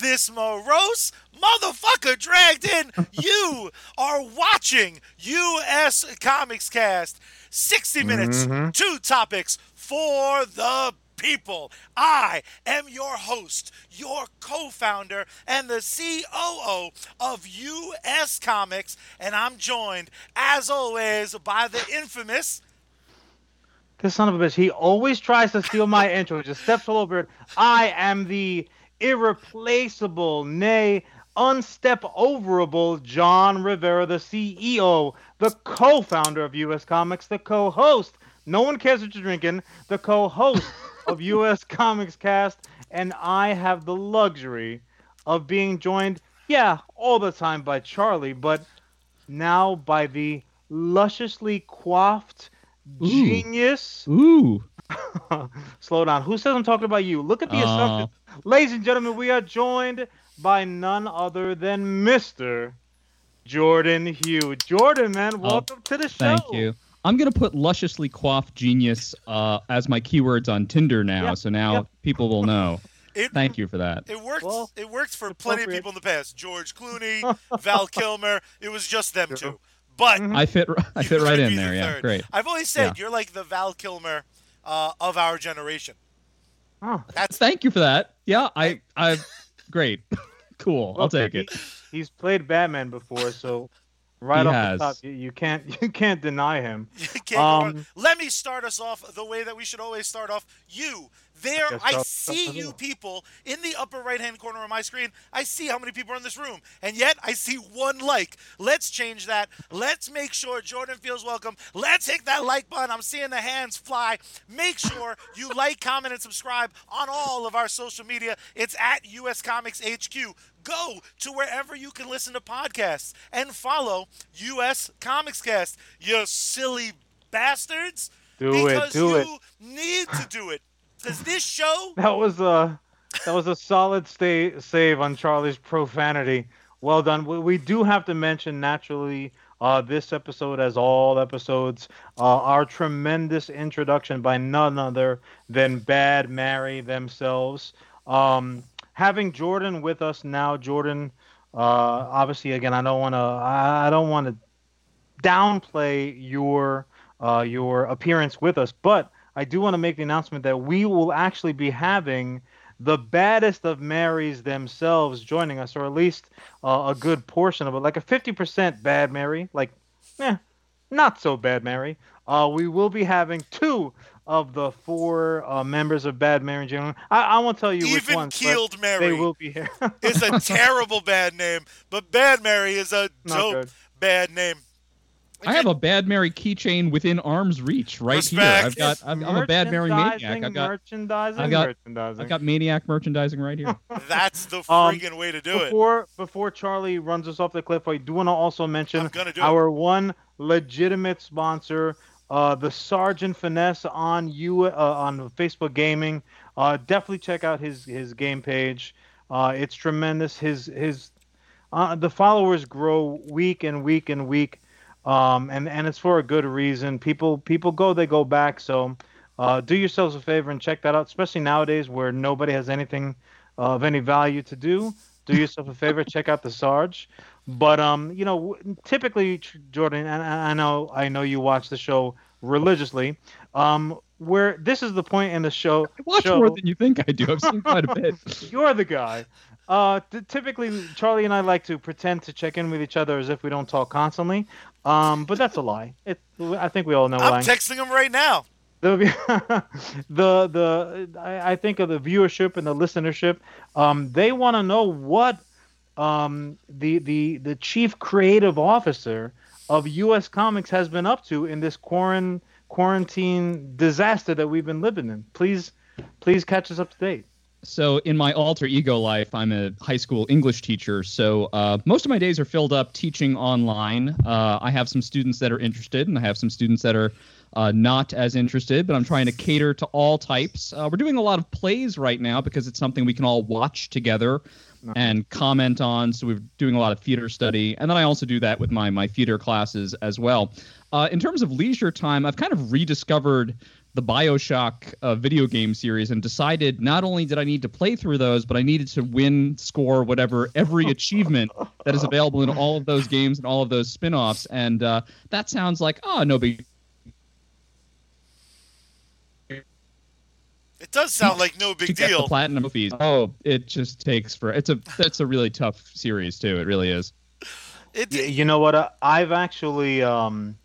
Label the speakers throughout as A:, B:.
A: this morose motherfucker dragged in. you are watching U.S. Comics Cast. 60 minutes,
B: Mhm.
A: two topics for the people. I am your host, your co founder, and the COO of US Comics, and I'm joined, as always, by the infamous.
B: This son of a bitch, he always tries to steal my intro, just steps all over it. I am the irreplaceable, nay, unstep overable John Rivera, the CEO, the co founder of US Comics, the co host. No one cares what you're drinking, the co host of US Comics Cast, and I have the luxury of being joined, yeah, all the time by Charlie, but now by the lusciously coiffed
C: Ooh.
B: genius.
C: Ooh.
B: Slow down. Who says I'm talking about you? Look at the
C: Uh.
B: assumption. Ladies and gentlemen, we are joined by none other than Mr. Jordan Hue. Jordan, man, welcome to the show.
C: Oh, Thank you. I'm gonna put lusciously coiffed genius uh, as my keywords on Tinder now,
B: Yep,
C: so now
B: yep.
C: people will know.
A: It,
C: Thank you for that.
A: It worked.
B: Well,
A: it worked for plenty of people in the past. George Clooney, Val Kilmer. It was just them two. But
B: Mhm.
C: I fit. I fit right in
A: be the
C: there. Yeah, great.
A: I've always said
C: Yeah.
A: you're like the Val Kilmer uh, of our generation.
B: Oh,
A: That's
C: Thank you for that. Yeah, I. I. Great. cool. I'll take
B: he-
C: it.
B: He's played Batman before, so right
C: He
B: off
C: has.
B: the top, you, you can't you can't deny him.
A: You can't.
B: Um,
A: Let me start us off the way that we should always start off. You, there,
B: Yes,
A: I see you people in the upper right hand corner of my screen. I see how many people are in this room, and yet I see one like. Let's change that. Let's make sure Jordan feels welcome. Let's hit that like button. I'm seeing the hands fly. Make sure you like, comment, and subscribe on all of our social media. It's at US Comics HQ. Go to wherever you can listen to podcasts and follow US Comics Cast. You silly bastards.
B: Do
A: because
B: it, do
A: you
B: it.
A: need to do it. Because this show,
B: That was a that was a solid stay save on Charlie's profanity. Well done. We, we do have to mention naturally uh, this episode, as all episodes, uh, our tremendous introduction by none other than Bad Mary themselves. Um, having Jordan with us now, Jordan. Uh, obviously, again, I don't want to. I don't want to downplay your uh, your appearance with us, but I do want to make the announcement that we will actually be having the baddest of Marys themselves joining us, or at least uh, a good portion of it, like a 50% bad Mary, like, eh, not so bad Mary. Uh, we will be having two of the four uh, members of Bad Mary Jane. I, I won't tell you which
A: even
B: ones, but
A: keeled Mary
B: they will be here.
A: is a terrible bad name, but Bad Mary is a dope bad name.
C: I have a Bad Mary keychain within arm's reach right
A: Respect.
C: here. I've got. I'm, I'm a Bad Mary maniac.
B: Merchandising,
C: I've got.
B: merchandising,
C: I've got-
B: merchandising.
C: I've got maniac merchandising right here.
A: That's the
B: Um,
A: friggin' way to do it.
B: before before Charlie runs us off the cliff, I do want to also mention
A: I'm gonna do it.
B: our one legitimate sponsor, uh, the Sergeant Finesse on you uh, on Facebook Gaming. Uh, definitely check out his his game page. Uh, it's tremendous. His his uh, the followers grow week and week and week, um, and and it's for a good reason. People people go, they go back. So uh, do yourselves a favor and check that out, especially nowadays where nobody has anything of any value to do. Do yourself a favor, check out the Sarge. But um, you know, typically Jordan, and I I know I know you watch the show religiously. Um, where this is the point in the show.
C: I watch
B: show,
C: more than you think I do. I've seen quite a bit.
B: you're the guy. Uh, t- typically, Charlie and I like to pretend to check in with each other as if we don't talk constantly. Um, but that's a lie. It, I think we all know why.
A: I'm
B: lying.
A: texting him right now.
B: the the the I, I think of the viewership and the listenership. Um, they want to know what um the the the chief creative officer of U.S. Comics has been up to in this quarant quarantine disaster that we've been living in. Please, please catch us up to date.
C: So in my alter ego life, I'm a high school English teacher. So uh, most of my days are filled up teaching online. Uh, I have some students that are interested, and I have some students that are uh, not as interested. But I'm trying to cater to all types. Uh, we're doing a lot of plays right now because it's something we can all watch together and comment on. So we're doing a lot of theater study, and then I also do that with my my theater classes as well. Uh, in terms of leisure time, I've kind of rediscovered the Bioshock uh, video game series and decided not only did I need to play through those, but I needed to win, score, whatever, every achievement that is available in all of those games and all of those spin offs. And uh, that sounds like, oh, no big
A: It does sound like no
C: to
A: big
C: get the
A: deal.
C: platinum fees. Oh, it just takes for it's a that's a really tough series too. It really is.
A: It,
B: Y- You know what? uh, I've actually um,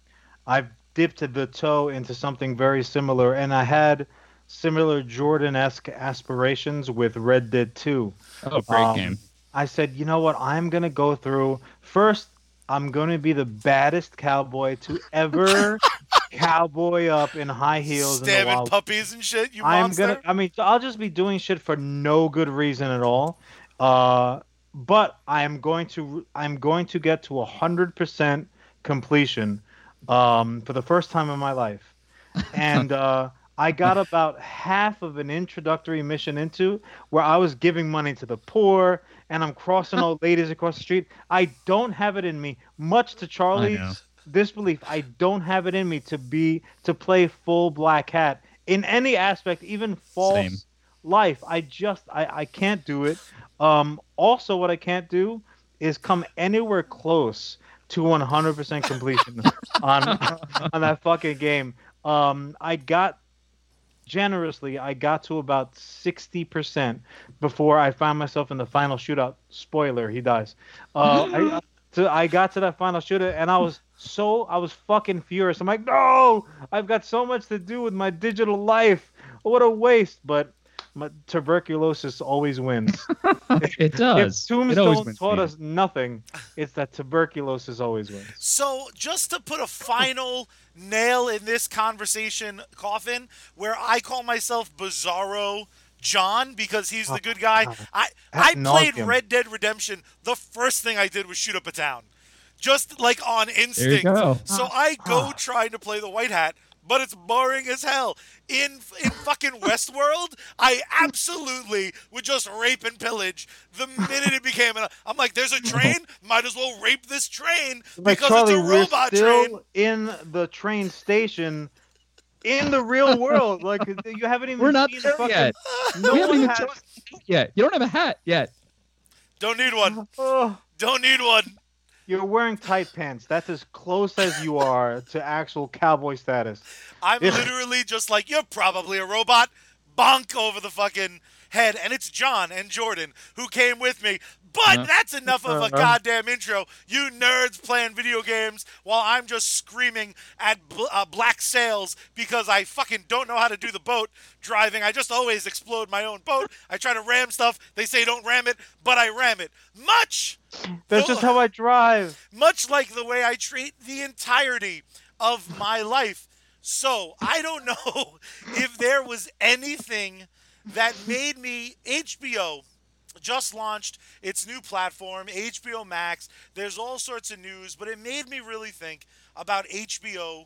B: I've dipped the toe into something very similar, and I had similar Jordan-esque aspirations with Red Dead 2.
C: Oh, great
B: Um,
C: game.
B: I said, you know what? I'm gonna go through first. I'm gonna be the baddest cowboy to ever cowboy up in high heels in
A: stabbing
B: wild.
A: puppies and shit. You
B: I'm
A: monster.
B: gonna. I mean, I'll just be doing shit for no good reason at all. Uh, but I am going to. I'm going to get to hundred percent completion, um, for the first time in my life, and uh, I got about half of an introductory mission into where I was giving money to the poor and I'm crossing old ladies across the street. I don't have it in me, much to Charlie's disbelief. I don't have it in me to be to play full black hat in any aspect, even false
C: Same.
B: life. I just I, I can't do it. Um, also, what I can't do is come anywhere close to 100% completion on on that fucking game. Um, I got generously, I got to about 60% before I found myself in the final shootout. Spoiler, he dies. Uh, I, to, I got to that final shootout and I was so, I was fucking furious. I'm like, no, I've got so much to do with my digital life. What a waste. But my, tuberculosis always wins.
C: It does.
B: If Tombstone
C: wins
B: taught
C: me.
B: us nothing, it's that tuberculosis always wins.
A: So, just to put a final nail in this conversation coffin, where I call myself Bizarro John because he's the oh, good guy, I I played. Red Dead Redemption. The first thing I did was shoot up a town, just like on
C: There you
A: instinct.
C: go.
A: So I go ah. trying to play the White Hat, but it's boring as hell. In in fucking Westworld, I absolutely would just rape and pillage the minute it became an. I'm like, there's a train, might as well rape this train because
B: Charlie,
A: it's a
B: we're
A: robot
B: still
A: train.
B: in the train station, in the real world. Like you haven't even.
C: We're not
B: seen
C: there
B: fucking,
C: yet.
B: No
C: we haven't
B: one
C: even
B: has.
C: chosen a hat yet. You don't have a hat yet.
A: Don't need one.
B: Oh,
A: Don't need one.
B: You're wearing tight pants. That's as close as you are to actual cowboy status.
A: I'm
B: Yeah.
A: literally just like, you're probably a robot. Bonk over the fucking head. And it's John and Jordan who came with me. But
C: Yeah.
A: that's enough of a
B: Uh-huh.
A: goddamn intro. You nerds playing video games while I'm just screaming at bl- uh, black sails because I fucking don't know how to do the boat driving. I just always explode my own boat. I try to ram stuff. They say don't ram it, but I ram it. Much
B: That's
A: No.
B: just how I drive.
A: much like the way I treat the entirety of my life. So I don't know if there was anything that made me HBO just launched its new platform, HBO Max. There's all sorts of news, but it made me really think about HBO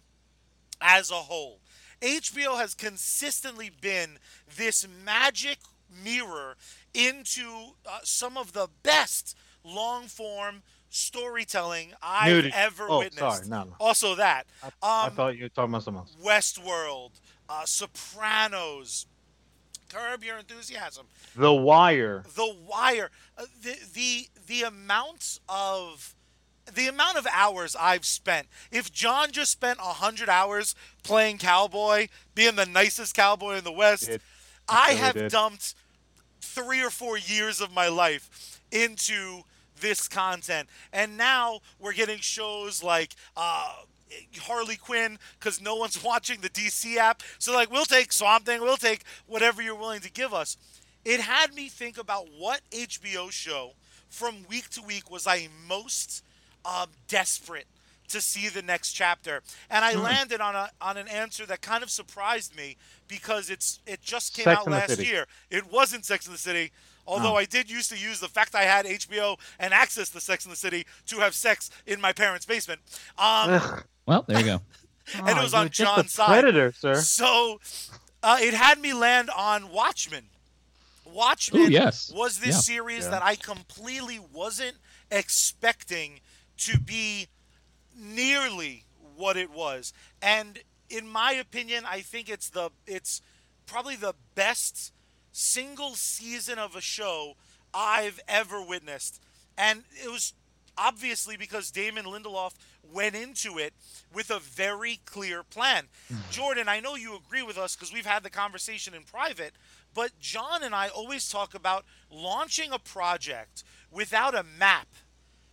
A: as a whole. HBO has consistently been this magic mirror into uh, some of the best long form storytelling I've
B: Nudity.
A: ever
B: Oh,
A: witnessed.
B: sorry, no, no.
A: Also, that.
B: I
A: Um,
B: thought you were talking about something else.
A: Westworld, uh, Sopranos, Curb Your Enthusiasm,
B: The Wire.
A: The Wire, uh, the the the amount of the amount of hours I've spent. If John just spent hundred hours playing cowboy, being the nicest cowboy in the West,
B: Did.
A: I have
B: did.
A: dumped three or four years of my life into this content, and now we're getting shows like. Uh, Harley Quinn because no one's watching the DC app. So like we'll take Swamp Thing, we'll take whatever you're willing to give us. It had me think about what HBO show from week to week was I most um, desperate to see the next chapter, and
B: Hmm.
A: I landed on a on an answer that kind of surprised me because it's it just came
B: Sex
A: out last year. It wasn't Sex in the City. Although
B: Oh.
A: I did used to use the fact I had HBO and access to Sex in the City to have sex in my parents' basement. Um,
C: Well, there you go.
A: and it
B: Oh,
A: was on
B: just a
A: John's side.
B: Predator, sir.
A: So uh, it had me land on Watchmen. Watchmen
C: Ooh, yes.
A: was this
C: Yeah.
A: series
B: Yeah.
A: that I completely wasn't expecting to be nearly what it was. And in my opinion, I think it's the it's probably the best single season of a show I've ever witnessed. And it was obviously because Damon Lindelof went into it with a very clear plan. Mm-hmm. Jordan, I know you agree with us because we've had the conversation in private, but John and I always talk about launching a project without a map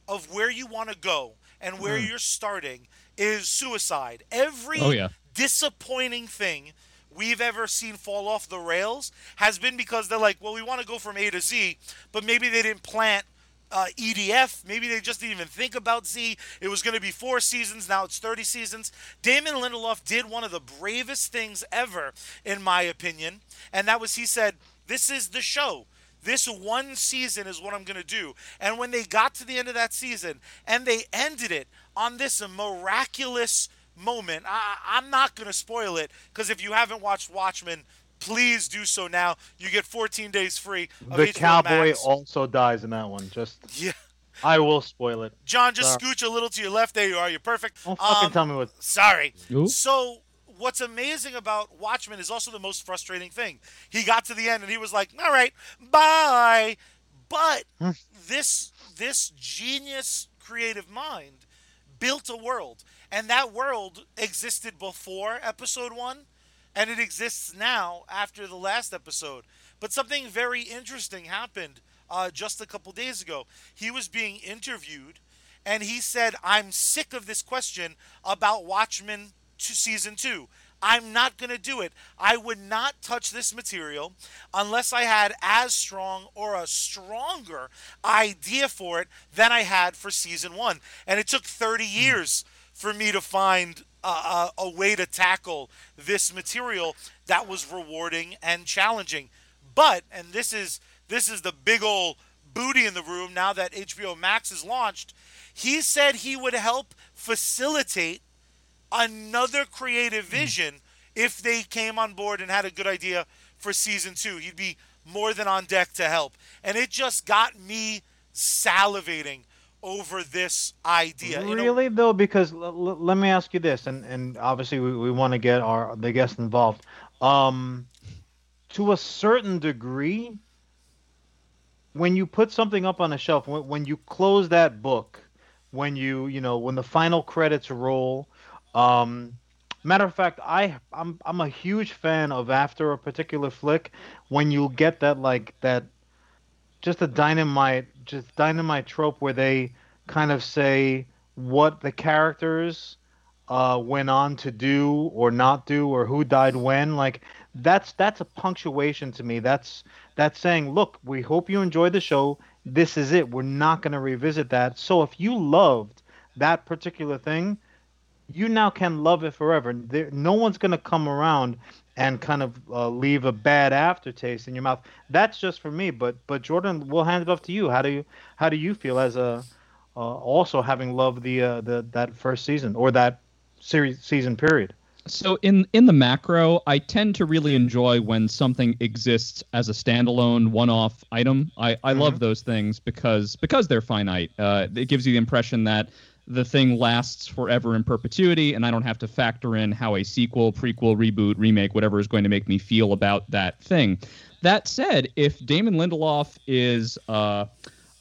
A: of where you want to go and where mm. you're starting is suicide. Every
C: Oh, yeah.
A: disappointing thing we've ever seen fall off the rails has been because they're like, well, we want to go from A to Z, but maybe they didn't plant uh, EDF. Maybe they just didn't even think about Z. It was going to be four seasons. Now it's 30 seasons. Damon Lindelof did one of the bravest things ever, in my opinion, and that was he said, This is the show. This one season is what I'm going to do. And when they got to the end of that season and they ended it on this miraculous moment, I, I'm not going to spoil it because if you haven't watched Watchmen, please do so now. You get 14 days free. Of
B: The
A: HBO
B: cowboy
A: Max.
B: also dies in that one. Just
A: Yeah.
B: I will spoil it.
A: John, just
B: Sorry.
A: scooch a little to your left. There you are. You're perfect.
B: Don't fucking
A: Um,
B: tell me what.
A: Sorry.
C: Ooh.
A: So what's amazing about Watchmen is also the most frustrating thing. He got to the end and he was like, "All right, bye." But
B: Hmm.
A: this this genius creative mind built a world, and that world existed before episode 1 and it exists now after the last episode. But something very interesting happened uh, just a couple days ago. He was being interviewed, and he said, "I'm sick of this question about Watchmen to season two. I'm not going to do it. I would not touch this material unless I had as strong or a stronger idea for it than I had for season one. And it took 30 years for me to find a, a, a way to tackle this material that was rewarding and challenging. But and this is this is the big old booty in the room now that HBO Max is launched. He said he would help facilitate another creative mm-hmm. vision if they came on board and had a good idea for season two. He'd be more than on deck to help. And it just got me salivating over this idea.
B: Really though, because l- l- let me ask you this, and, and obviously we, we want to get our the guests involved. Um, to a certain degree, when you put something up on a shelf, when, when you close that book, when you you know when the final credits roll, um, matter of fact, I I'm I'm a huge fan of after a particular flick, when you get that like that just a dynamite just dynamite trope where they kind of say what the characters uh, went on to do or not do or who died when. Like that's that's a punctuation to me. That's that's saying look we hope you enjoyed the show. This is it. We're not going to revisit that. So if you loved that particular thing you now can love it forever. There, no one's going to come around and kind of uh, leave a bad aftertaste in your mouth that's just for me but but jordan we'll hand it off to you how do you how do you feel as a uh, also having loved the uh, the that first season or that series season period
C: So in in the macro, I tend to really enjoy when something exists as a standalone one-off item. I, I love those things because because they're finite. Uh, it gives you the impression that the thing lasts forever in perpetuity, and I don't have to factor in how a sequel, prequel, reboot, remake, whatever is going to make me feel about that thing. That said, if Damon Lindelof is uh,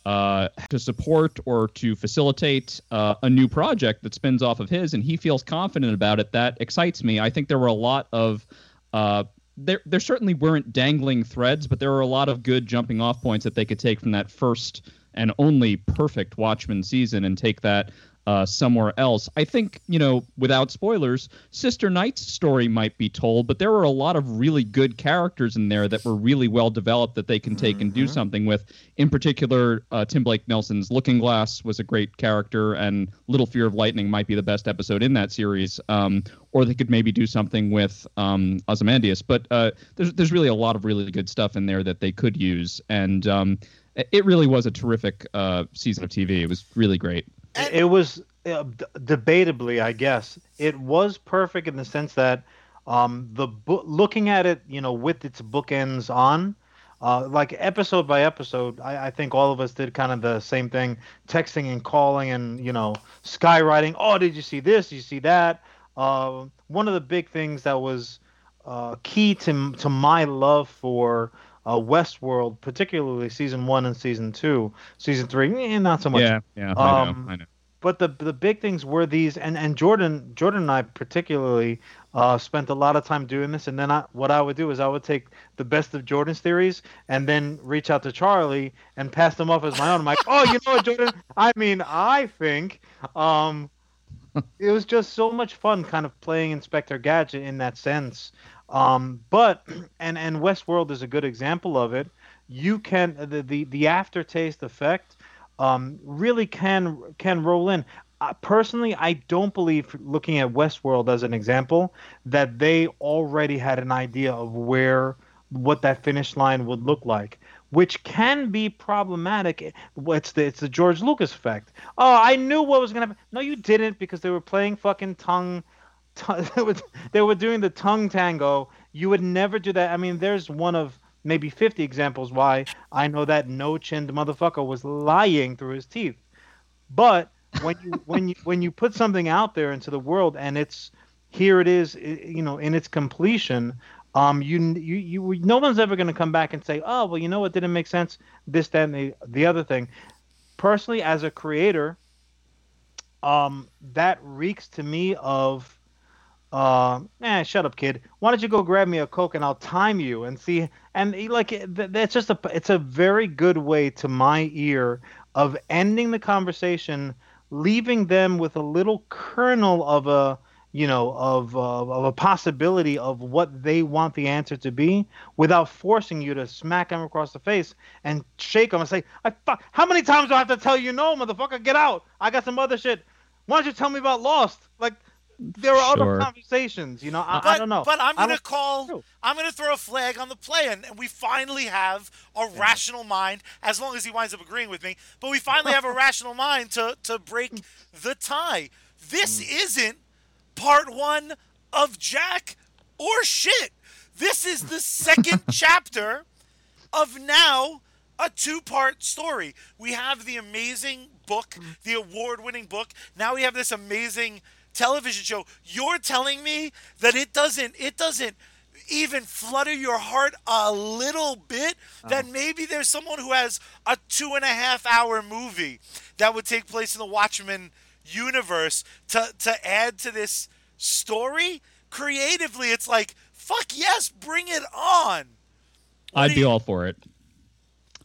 C: uh, to support or to facilitate uh, a new project that spins off of his, and he feels confident about it. That excites me. I think there were a lot of uh, there. There certainly weren't dangling threads, but there were a lot of good jumping off points that they could take from that first and only perfect Watchmen season and take that uh, somewhere else. I think, you know, without spoilers, Sister Night's story might be told, but there were a lot of really good characters in there that were really well developed that they can take and do something with. In particular, uh, Tim Blake Nelson's Looking Glass was a great character, and Little Fear of Lightning might be the best episode in that series. Um, or they could maybe do something with um, Ozymandias. But uh, there's there's really a lot of really good stuff in there that they could use, and um, it- it really was a terrific uh, season of TV. It was really great.
A: And-
B: it was uh, d- debatably i guess. It was perfect in the sense that um the looking at it you know with its bookends on uh, like episode by episode I, I think all of us did kind of the same thing texting and calling and you know skywriting oh did you see this? Did you see that? Uh, one of the big things that was uh, key to to my love for uh, Westworld, particularly season one and season two. Season three, eh, not so much.
C: Yeah, yeah, I
B: Um,
C: know, I know.
B: But the the big things were these, and and Jordan Jordan and I particularly uh, spent a lot of time doing this. And then I, what I would do is I would take the best of Jordan's theories and then reach out to Charlie and pass them off as my own. I'm like, oh, you know what, Jordan? I mean, I think. Um, it was just so much fun, kind of playing Inspector Gadget in that sense. Um, but and and Westworld is a good example of it. You can the the, the aftertaste effect um, really can can roll in. Uh, personally, I don't believe, looking at Westworld as an example, that they already had an idea of where what that finish line would look like, which can be problematic. It's the it's the George Lucas effect. Oh, I knew what was gonna. No, you didn't because they were playing fucking tongue. they, were, doing the tongue tango. You would never do that. I mean, there's one of maybe 50 examples why I know that no chinned motherfucker was lying through his teeth. But when you when you when you put something out there into the world and it's here it is, you know, in its completion, um, you you you no one's ever going to come back and say, oh, well, you know what didn't make sense, this, that, and the the other thing. Personally, as a creator, um, that reeks to me of uh, eh, shut up, kid. Why don't you go grab me a coke and I'll time you and see? And he, like th- that's just a it's a very good way to my ear of ending the conversation, leaving them with a little kernel of a you know of uh, of a possibility of what they want the answer to be, without forcing you to smack them across the face and shake them and say, "I fuck." How many times do I have to tell you no, motherfucker? Get out! I got some other shit. Why don't you tell me about Lost? Like there are
C: Sure.
B: other conversations, you know. I,
A: But,
B: I don't know.
A: but I'm gonna call.
B: True.
A: I'm gonna throw a flag on the play, and, and we finally have a rational mind. As long as he winds up agreeing with me, but we finally have a rational mind to to break the tie. This
B: Mm.
A: isn't part one of Jack or shit. This is the second chapter of now a two-part story. We have the amazing book, the award-winning book. Now we have this amazing television show. You're telling me that it doesn't it doesn't even flutter your heart a little bit uh-huh. that maybe there's someone who has a two and a half hour movie that would take place in the Watchmen universe to to add to this story creatively it's like fuck yes bring it on What
C: I'd
A: do
C: be
A: you-
C: all for it.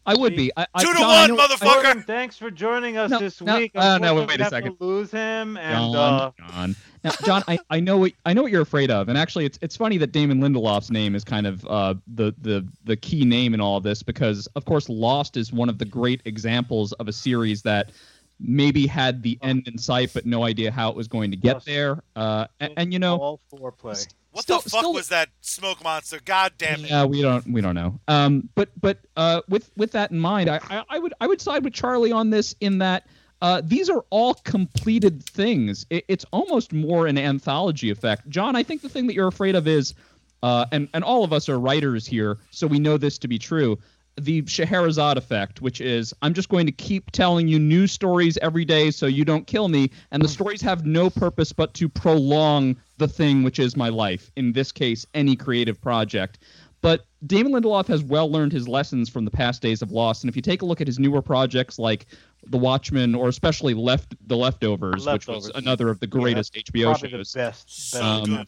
C: I would be. I, I,
A: Two to
C: John,
A: one,
C: I-
A: motherfucker!
B: Jordan, thanks for joining us
C: No,
B: this
C: no,
B: week.
C: uh, no,
B: Unfortunately,
C: wait a second.
B: To lose him and
C: John,
B: uh,
C: John. Now, John, I, I know what I know what you're afraid of, and actually, it's it's funny that Damon Lindelof's name is kind of uh, the the the key name in all of this because, of course, Lost is one of the great examples of a series that maybe had the end in sight, but no idea how it was going to get there. Uh, and, and you know,
B: all foreplay.
A: What
C: Still-
A: the fuck
C: still-
A: was that smoke monster god damn it
C: Yeah, we don't we don't know. Um, but but uh, with with that in mind, I, I I would I would side with Charlie on this in that uh, these are all completed things. It, it's almost more an anthology effect. John, I think the thing that you're afraid of is, uh, and and all of us are writers here, so we know this to be true. The Scheherazade effect, which is I'm just going to keep telling you new stories every day so you don't kill me, and the stories have no purpose but to prolong the thing which is my life. In this case, any creative project. But Damon Lindelof has well learned his lessons from the past days of Lost, and if you take a look at his newer projects like The Watchmen, or especially Left The Leftovers, which was another of the greatest HBO
B: Probably
C: shows,
B: the best. Best
C: Um.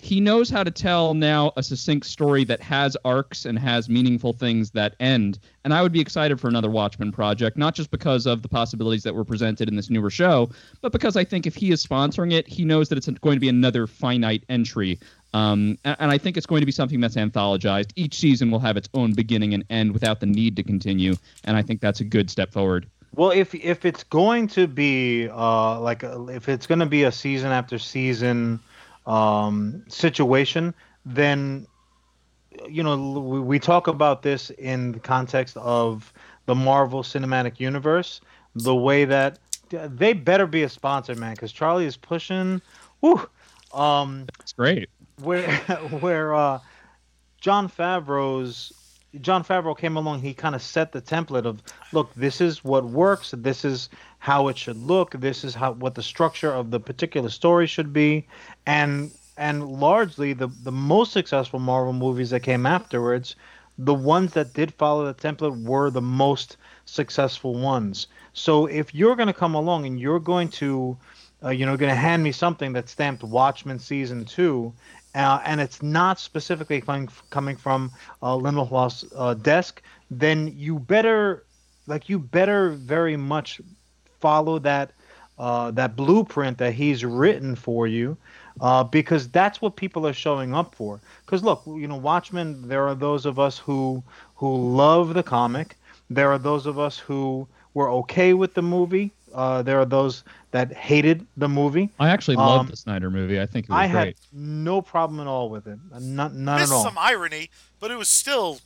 C: He knows how to tell now a succinct story that has arcs and has meaningful things that end. And I would be excited for another Watchmen project, not just because of the possibilities that were presented in this newer show, but because I think if he is sponsoring it, he knows that it's going to be another finite entry. Um, and, and I think it's going to be something that's anthologized. Each season will have its own beginning and end without the need to continue. And I think that's a good step forward.
B: Well, if if it's going to be uh like a, if it's going to be a season after season um situation, then you know we, we talk about this in the context of the Marvel Cinematic Universe, the way that they better be a sponsor, man, because Charlie is pushing. Whew, um,
C: It's great.
B: where where uh, Jon Favreau's Jon Favreau came along, he kind of set the template of look, this is what works, this is how it should look, this is how what the structure of the particular story should be, and and largely the the most successful Marvel movies that came afterwards, the ones that did follow the template were the most successful ones. So if you're going to come along and you're going to, uh, you know, going to hand me something that's stamped Watchmen season two, uh, and it's not specifically coming coming from uh, Lindelof's uh, desk, then you better, like, you better very much follow that uh, that blueprint that he's written for you, uh, because that's what people are showing up for. Because look, you know, Watchmen. There are those of us who who love the comic. There are those of us who were okay with the movie. Uh, there are those that hated the movie.
C: I actually
B: Um,
C: loved the Snyder movie. I think it was
B: I
C: great.
B: had no problem at all with it. Not, not
A: Missed
B: at all.
A: some irony, but it was still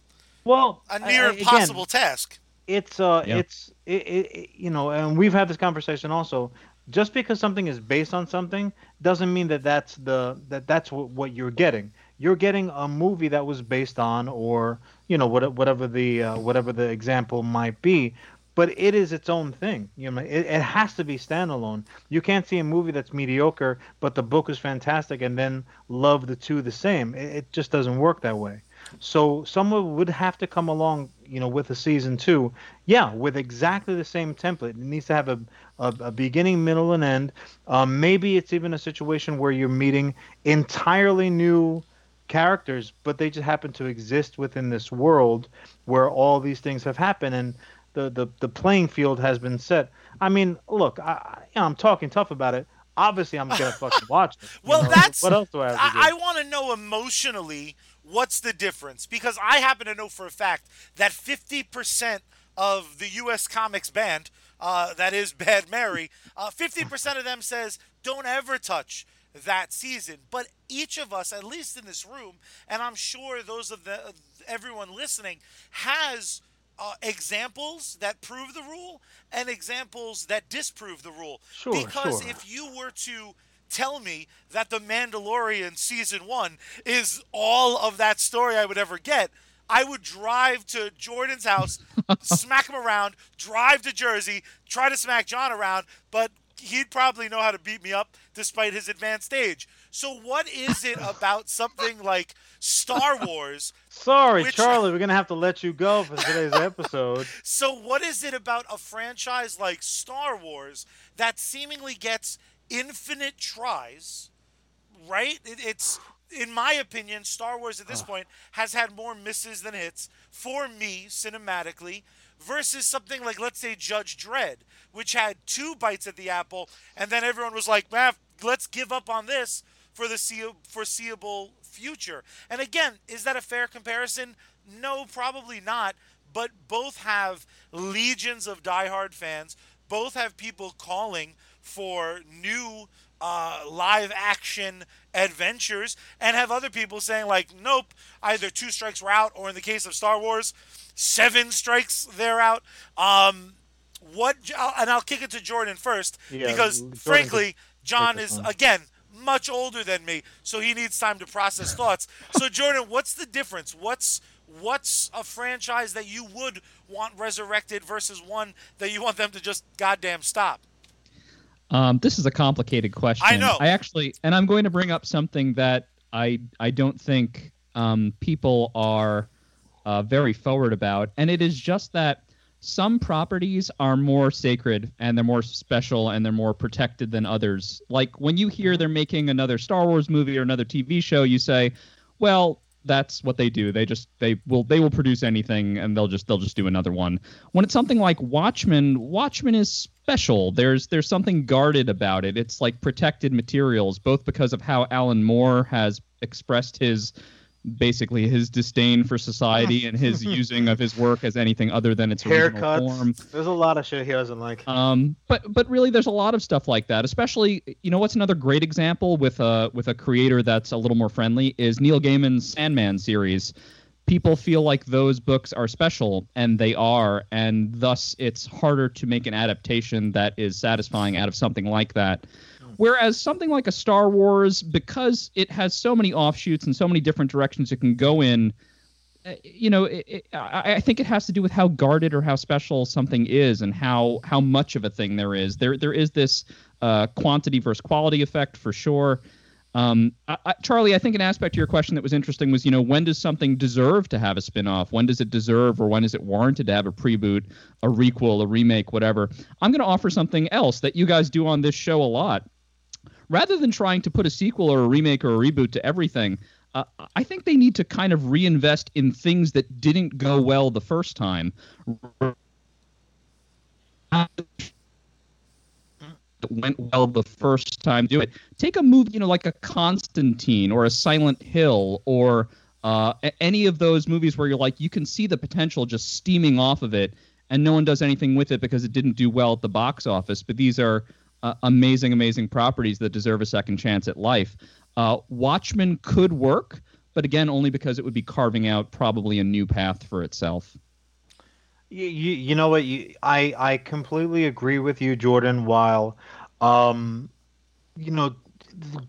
B: well,
A: a near
B: I- again,
A: impossible task.
B: it's uh
C: Yeah.
B: it's it, it, it- you know and we've had this conversation also just because something is based on something doesn't mean that that's the that that's what, what you're getting you're getting a movie that was based on or you know what, whatever the uh, whatever the example might be but it is its own thing you know it, it has to be standalone you can't see a movie that's mediocre but the book is fantastic and then love the two the same it, it just doesn't work that way so someone would have to come along, you know, with a season two, yeah, with exactly the same template. It needs to have a, a, a beginning, middle, and end. Um, maybe it's even a situation where you're meeting entirely new characters, but they just happen to exist within this world where all these things have happened, and the the, the playing field has been set. I mean, look, I, you know, I'm talking tough about it. Obviously, I'm gonna fucking watch it.
A: Well,
B: know?
A: that's
B: what else do I have to do?
A: I, I want to know emotionally what's the difference because I happen to know for a fact that 50% of the U.S. Comics band, uh, that is Bad Mary, uh, 50% of them says don't ever touch that season. But each of us, at least in this room, and I'm sure those of the everyone listening, has uh, examples that prove the rule and examples that disprove the rule.
B: Sure,
A: because
B: sure.
A: if you were to tell me that the Mandalorian season one is all of that story I would ever get, I would drive to Jordan's house, smack him around, drive to Jersey, try to smack John around, but he'd probably know how to beat me up despite his advanced age. So, what is it about something like Star Wars?
B: Sorry,
A: Which-
B: Charlie, we're gonna have to let you go for today's episode.
A: So, what is it about a franchise like Star Wars that seemingly gets infinite tries, right? It, it's, in my opinion, Star Wars at this point has had more misses than hits for me cinematically versus something like, let's say, Judge Dredd, which had two bites at the apple, and then everyone was like, man, let's give up on this for the foreseeable future. And again, is that a fair comparison? No, probably not. But both have legions of diehard fans. Both have people calling for new uh, live action adventures, and have other people saying like, nope, either two strikes we're out, or in the case of Star Wars, seven strikes they're out. Um, what? And I'll kick it to Jordan first
B: Yeah,
A: because,
B: Jordan
A: frankly, John is again much older than me, so he needs time to process thoughts. So, Jordan, what's the difference? What's what's a franchise that you would want resurrected versus one that you want them to just goddamn stop?
C: Um, this is a complicated question.
A: I know.
C: I actually, and I'm going to bring up something that I I don't think um, people are uh, very forward about, and it is just that some properties are more sacred and they're more special and they're more protected than others. Like when you hear they're making another Star Wars movie or another TV show, you say, "Well, that's what they do. They just they will they will produce anything and they'll just they'll just do another one." When it's something like Watchmen, Watchmen is special. There's there's something guarded about it. It's like protected materials, both because of how Alan Moore has expressed his basically his disdain for society and his using of his work as anything other than its original form.
B: There's a lot of shit he doesn't like.
C: Um, but but really, there's a lot of stuff like that. Especially, you know, what's another great example with a with a creator that's a little more friendly is Neil Gaiman's Sandman series. People feel like those books are special, and they are, and thus it's harder to make an adaptation that is satisfying out of something like that. Whereas something like a Star Wars, because it has so many offshoots and so many different directions it can go in, uh, you know, it, it, I, think it has to do with how guarded or how special something is, and how how much of a thing there is. There there is this uh, quantity versus quality effect for sure. Um, I, I, Charlie, I think an aspect to your question that was interesting was, you know, when does something deserve to have a spin-off? When does it deserve or when is it warranted to have a preboot, a requel, a remake, whatever? I'm going to offer something else that you guys do on this show a lot. Rather than trying to put a sequel or a remake or a reboot to everything, uh, I think they need to kind of reinvest in things that didn't go well the first time went well the first time do it. Take a movie, you know, like a Constantine or a Silent Hill or uh, any of those movies where you're like, you can see the potential just steaming off of it, and no one does anything with it because it didn't do well at the box office. But these are uh, amazing, amazing properties that deserve a second chance at life. Uh, Watchmen could work, but again, only because it would be carving out probably a new path for itself.
B: You, you, know what? You, I I completely agree with you, Jordan. While, um, you know,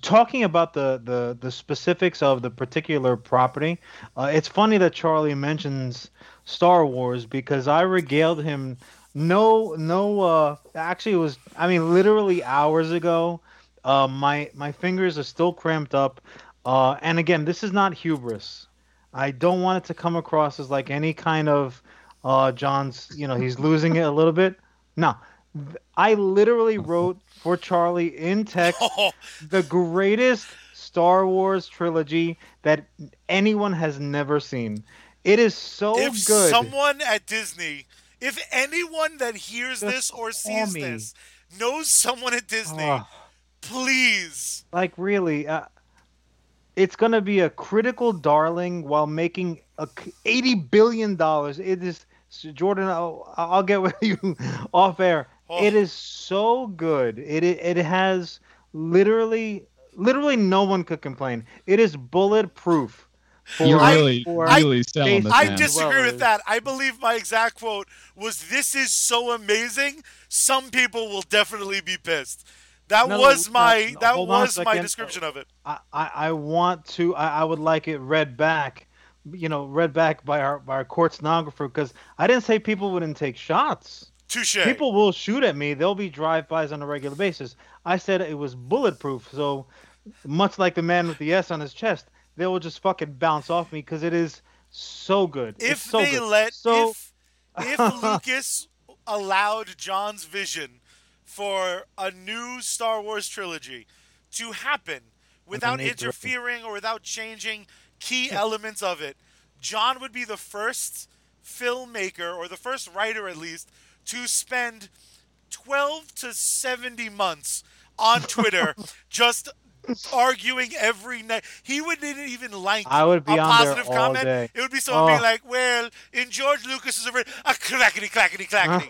B: talking about the the the specifics of the particular property, uh, it's funny that Charlie mentions Star Wars because I regaled him. No, no. Uh, actually, it was. I mean, literally hours ago. Uh, my my fingers are still cramped up. Uh, and again, this is not hubris. I don't want it to come across as like any kind of uh, John's, you know, he's losing it a little bit. No, I literally wrote for Charlie in text oh. the greatest Star Wars trilogy that anyone has never seen. It is so
A: if
B: good.
A: someone at Disney, if anyone that hears Just this or sees this knows someone at Disney, oh. please.
B: Like really, uh, it's going to be a critical darling while making a 80 billion dollars. It is Jordan, I'll, I'll get with you off air. Oh. It is so good. It it has literally literally no one could complain. It is bulletproof.
C: For, You're really, for, really selling this.
A: I man. disagree with that. I believe my exact quote was, "This is so amazing. Some people will definitely be pissed." That no, was no, my no, that was my description of it.
B: I, I, I want to. I, I would like it read back you know, read back by our by our court stenographer because I didn't say people wouldn't take shots.
A: Touche.
B: People will shoot at me. There'll be drive-bys on a regular basis. I said it was bulletproof, so much like the man with the S on his chest, they will just fucking bounce off me because it is so good.
A: If
B: so
A: they
B: good.
A: let,
B: so...
A: if if Lucas allowed John's vision for a new Star Wars trilogy to happen without interfering or without changing key elements of it. John would be the first filmmaker, or the first writer at least, to spend 12 to 70 months on Twitter just arguing every night. He wouldn't even like
B: I would be
A: a positive
B: comment. Day.
A: It would be someone oh. being like, "Well, in George Lucas's a clackety clackety clackety."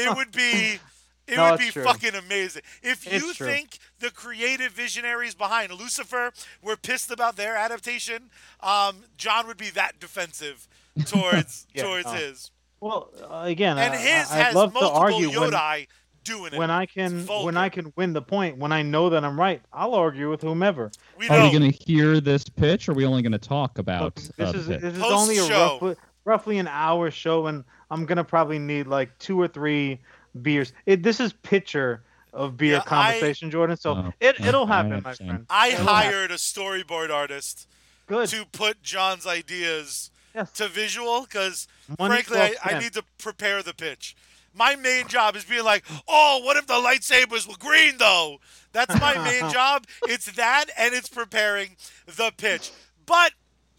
A: it would be it no, would be true. fucking amazing. If you it's think the creative visionaries behind Lucifer were pissed about their adaptation, um, John would be that defensive towards yeah, towards uh, his.
B: Well, uh, again,
A: and
B: uh,
A: his
B: I'd
A: has
B: love
A: multiple
B: to argue
A: Yodai
B: when,
A: doing it.
B: When I can, when I can win the point, when I know that I'm right, I'll argue with whomever.
C: We are we going to hear this pitch, or are we only going to talk about
B: Look, this? is this is only a roughly, roughly an hour show, and I'm going to probably need like two or three beers. It, this is pitcher of beer yeah, conversation, I, Jordan. So oh, it it'll happen, my friend.
A: I
B: it'll
A: hired
B: happen.
A: a storyboard artist
B: Good.
A: to put John's ideas yes. to visual because frankly, I, I need to prepare the pitch. My main job is being like, oh, what if the lightsabers were green though? That's my main job. It's that and it's preparing the pitch. But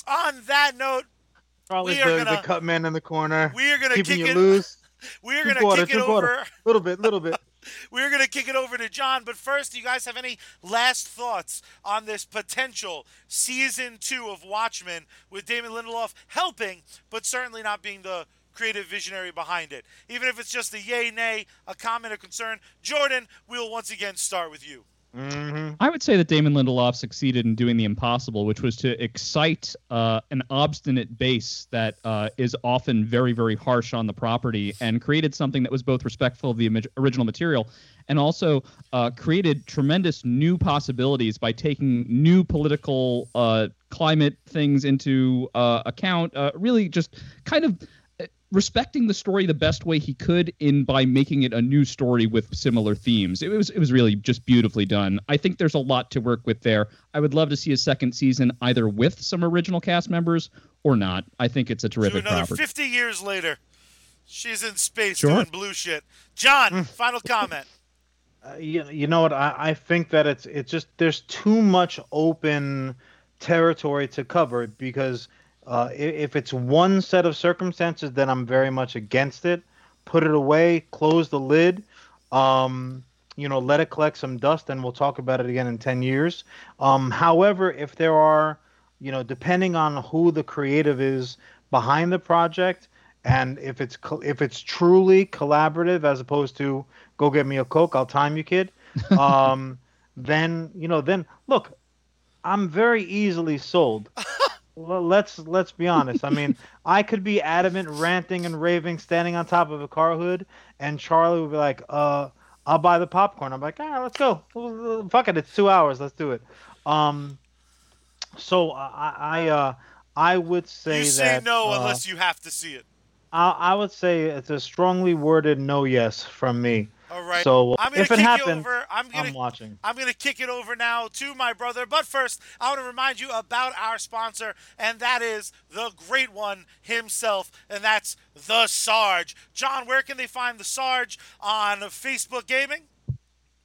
A: on that note,
B: Probably the, gonna, the cut man in the corner.
A: We are gonna
B: keeping
A: kick
B: you
A: it
B: loose.
A: We're going to kick it over.
B: A little bit, little bit.
A: We're going to kick it over to John. But first, do you guys have any last thoughts on this potential season two of Watchmen with Damon Lindelof helping, but certainly not being the creative visionary behind it? Even if it's just a yay, nay, a comment, a concern. Jordan, we'll once again start with you.
C: Mm-hmm. I would say that Damon Lindelof succeeded in doing the impossible, which was to excite uh, an obstinate base that uh, is often very, very harsh on the property, and created something that was both respectful of the original material and also uh, created tremendous new possibilities by taking new political uh, climate things into uh, account. Uh, really, just kind of respecting the story the best way he could in by making it a new story with similar themes. It was it was really just beautifully done. I think there's a lot to work with there. I would love to see a second season either with some original cast members or not. I think it's a terrific
A: to another
C: property.
A: 50 years later, she's in space
C: Sure.
A: doing blue shit. John, final comment.
B: Uh, you, you know what? I, I think that it's it's just there's too much open territory to cover because uh, if it's one set of circumstances, then I'm very much against it. Put it away, close the lid, um, you know, let it collect some dust, and we'll talk about it again in ten years. Um, however, if there are, you know, depending on who the creative is behind the project, and if it's co- if it's truly collaborative as opposed to go get me a coke, I'll time you, kid. Um, then you know, then look, I'm very easily sold. well, let's let's be honest. I mean, I could be adamant, ranting and raving, standing on top of a car hood, and Charlie would be like, "Uh, I'll buy the popcorn." I'm like, "Ah, let's go. Fuck it, it's two hours. Let's do it." Um, so I I uh I would say
A: You say
B: that
A: no
B: uh,
A: unless you have to see it.
B: I, I would say it's a strongly worded no yes from me.
A: All right.
B: So
A: I'm gonna
B: if it happens,
A: over. I'm gonna
B: I'm watching.
A: I'm going to kick it over now to my brother. But first, I want to remind you about our sponsor, and that is the great one himself, and that's the Sarge. John, where can they find the Sarge on Facebook Gaming?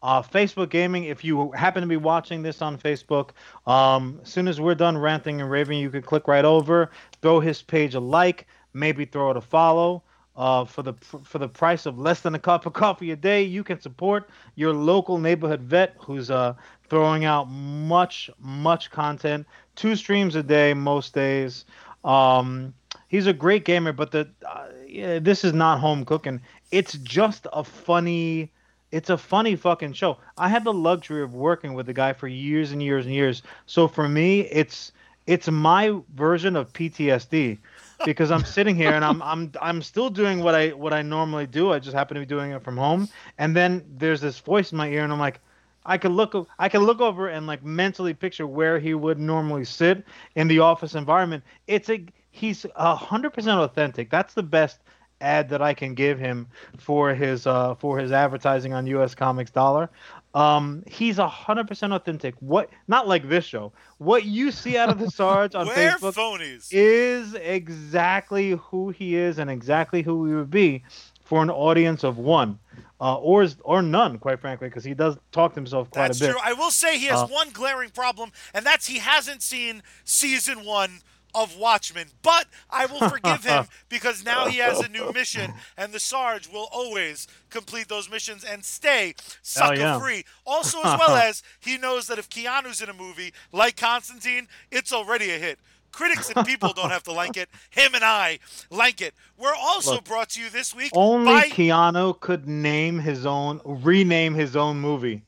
B: Uh, Facebook Gaming. If you happen to be watching this on Facebook, um, as soon as we're done ranting and raving, you can click right over, throw his page a like, maybe throw it a follow. Uh, for the for the price of less than a cup of coffee a day, you can support your local neighborhood vet who's uh, throwing out much much content. Two streams a day most days. Um, he's a great gamer, but the uh, this is not home cooking. It's just a funny it's a funny fucking show. I had the luxury of working with the guy for years and years and years. So for me, it's it's my version of PTSD because I'm sitting here and I'm I'm I'm still doing what I what I normally do. I just happen to be doing it from home. And then there's this voice in my ear and I'm like I can look I can look over and like mentally picture where he would normally sit in the office environment. It's a he's hundred percent authentic. That's the best ad that I can give him for his uh for his advertising on US Comics Dollar. Um he's a hundred percent authentic. What not like this show. What you see out of the Sarge on Facebook
A: phonies?
B: is exactly who he is and exactly who he would be for an audience of one. Uh, or or none, quite frankly, because he does talk to himself quite
A: That's
B: a bit.
A: true. I will say he has
B: Uh,
A: one glaring problem, and that's he hasn't seen season one of Watchmen. But I will forgive him because now he has a new mission, and the Sarge will always complete those missions and stay sucker
B: yeah.
A: free. Also, as well as he knows that if Keanu's in a movie like Constantine, it's already a hit. Critics and people don't have to like it. Him and I like it. We're also
B: Look,
A: brought to you this week
B: Only
A: by
B: Keanu could name his own, rename his own movie.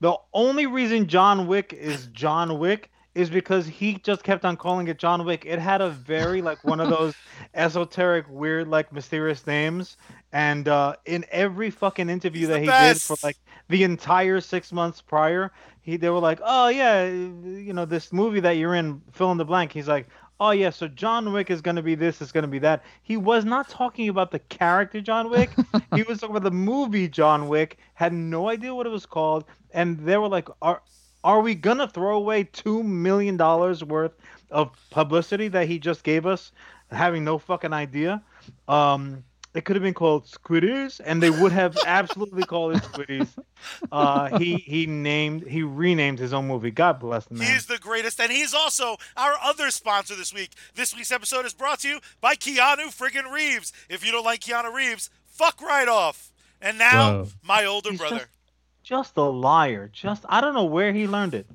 B: The only reason John Wick is John Wick is because he just kept on calling it John Wick. It had a very like one of those esoteric, weird, like mysterious names. And uh, in every fucking interview
A: He's
B: that he
A: best.
B: did for like the entire six months prior, he they were like, "Oh yeah, you know this movie that you're in, fill in the blank." He's like, "Oh yeah, so John Wick is gonna be this, is gonna be that." He was not talking about the character John Wick. he was talking about the movie John Wick. Had no idea what it was called, and they were like, "Are are we gonna throw away two million dollars worth of publicity that he just gave us, having no fucking idea?" Um, it could have been called Squiddies, and they would have absolutely called it Squiddies. Uh, he he named he renamed his own movie. God bless the man.
A: He's the greatest, and he's also our other sponsor this week. This week's episode is brought to you by Keanu friggin' Reeves. If you don't like Keanu Reeves, fuck right off. And now,
C: Whoa.
A: my older
B: He's
A: brother.
B: just- Just a liar. Just I don't know where he learned it.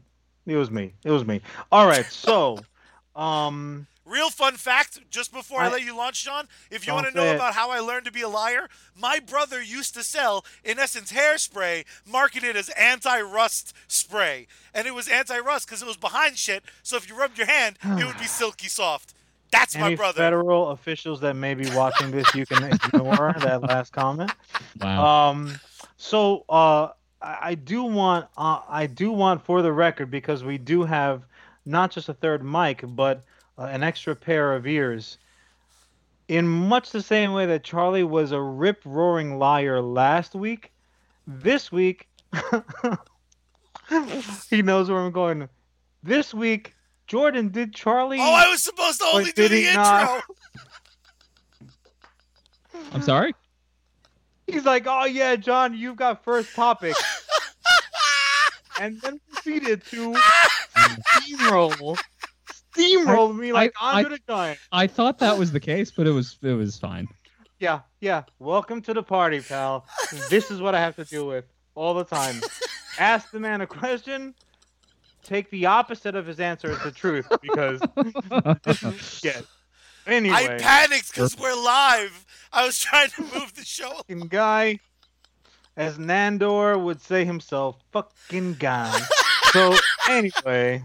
B: It was me. It was me. All right, so um
A: Real fun fact, just before I,
B: I-
A: let you launch, John, if you want to know
B: it.
A: about how I learned to be a liar, my brother used to sell, in essence, hairspray marketed as anti rust spray. And it was anti rust because it was behind shit, so if you rubbed your hand, it would be silky soft. That's my brother.
B: federal officials that may be watching this, you can ignore that last comment.
C: Wow.
B: Um, so uh, I, I do want uh, I do want for the record because we do have not just a third mic but uh, an extra pair of ears. in much the same way that Charlie was a rip roaring liar last week, this week he knows where I'm going. This week, Jordan did Charlie.
A: Oh, I was supposed to only do the intro.
B: not?
C: I'm sorry.
B: He's like, "Oh yeah, John, you've got first topic," and then proceeded to steamroll, steamroll me like
C: I-
B: Andre the Giant.
C: I thought that was the case, but it was it was fine.
B: Yeah, yeah. Welcome to the party, pal. this is what I have to deal with all the time. Ask the man a question, take the opposite of his answer as the truth because this is yeah. Anyway,
A: I panicked because we're live. I was trying to move the show.
B: fucking guy, as Nandor would say himself, fucking guy. so anyway,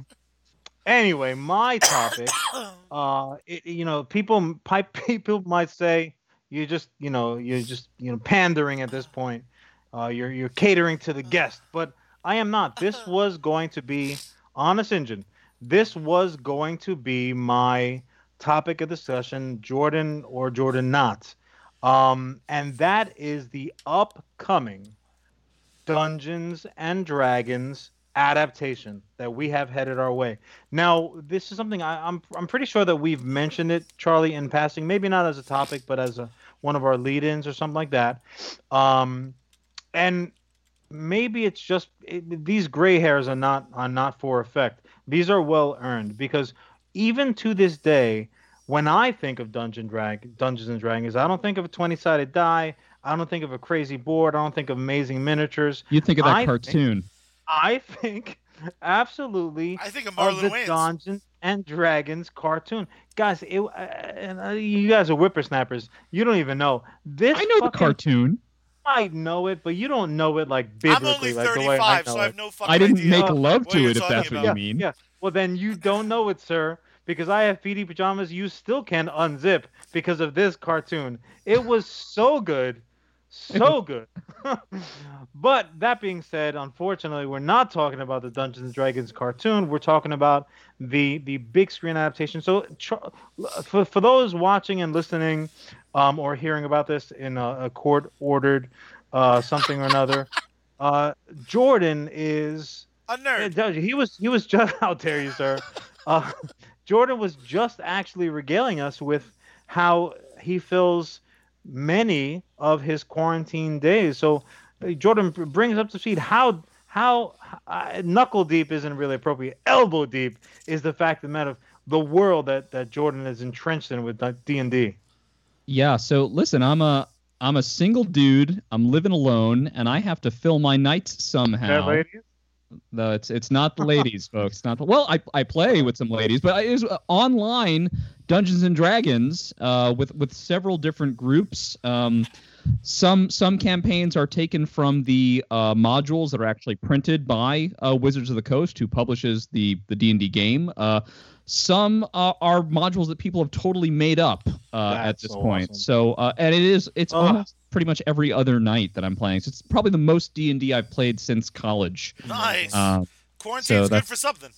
B: anyway, my topic, uh, it, you know, people, pipe, people might say you're just, you know, you're just, you know, pandering at this point. Uh, you're you're catering to the guest, but I am not. This was going to be honest engine. This was going to be my topic of discussion, Jordan or Jordan not. Um, and that is the upcoming Dungeons and Dragons adaptation that we have headed our way. Now, this is something I, I'm I'm pretty sure that we've mentioned it, Charlie, in passing. Maybe not as a topic, but as a one of our lead-ins or something like that. Um, and maybe it's just it, these gray hairs are not are not for effect. These are well earned because even to this day, when I think of Dungeon Drag Dungeons and Dragons, I don't think of a twenty-sided die. I don't think of a crazy board. I don't think of amazing miniatures.
C: You think of that
B: I think-
C: cartoon?
B: I think absolutely
A: I think of
B: of
A: Marlon
B: the
A: Wayans.
B: Dungeons and Dragons cartoon, guys. It, uh, and, uh, you guys are whippersnappers. You don't even know this.
C: I know the cartoon.
B: I know it, but you don't know it like
A: I'm
B: biblically,
A: only
B: like the way I
A: 35,
B: know
A: so I have no fucking
C: I didn't
A: idea.
C: make
B: Uh,
C: love to it if
A: talking
C: that's what you mean.
B: Yeah. Well, then you don't know it, sir, because I have PD pajamas. You still can unzip because of this cartoon. It was so good, so good. but that being said, unfortunately, we're not talking about the Dungeons and Dragons cartoon. We're talking about the the big screen adaptation. So, for for those watching and listening, um, or hearing about this in a, a court ordered uh, something or another, uh, Jordan is
A: A nerd.
B: He was he was just how dare you, sir. Uh, Jordan was just actually regaling us with how he fills many of his quarantine days. So, Jordan brings up to speed how how uh, knuckle deep isn't really appropriate. Elbow deep is the fact of the matter of the world that that Jordan is entrenched in with D and D.
C: Yeah. So listen, I'm a I'm a single dude. I'm living alone, and I have to fill my nights somehow. No, it's it's not the ladies, folks. Not the, well. I, I play with some ladies, but it was uh, online Dungeons and Dragons uh, with with several different groups. Um, some some campaigns are taken from the uh, modules that are actually printed by uh, Wizards of the Coast, who publishes the the D and D game. Uh, some uh, are modules that people have totally made up uh, at this
B: so
C: point.
B: awesome.
C: So uh, and it is it's
B: Ugh.
C: almost pretty much every other night that I'm playing. So it's probably the most D and D I've played since college.
A: Nice.
C: Uh,
A: Quarantine's
C: so
A: good for something.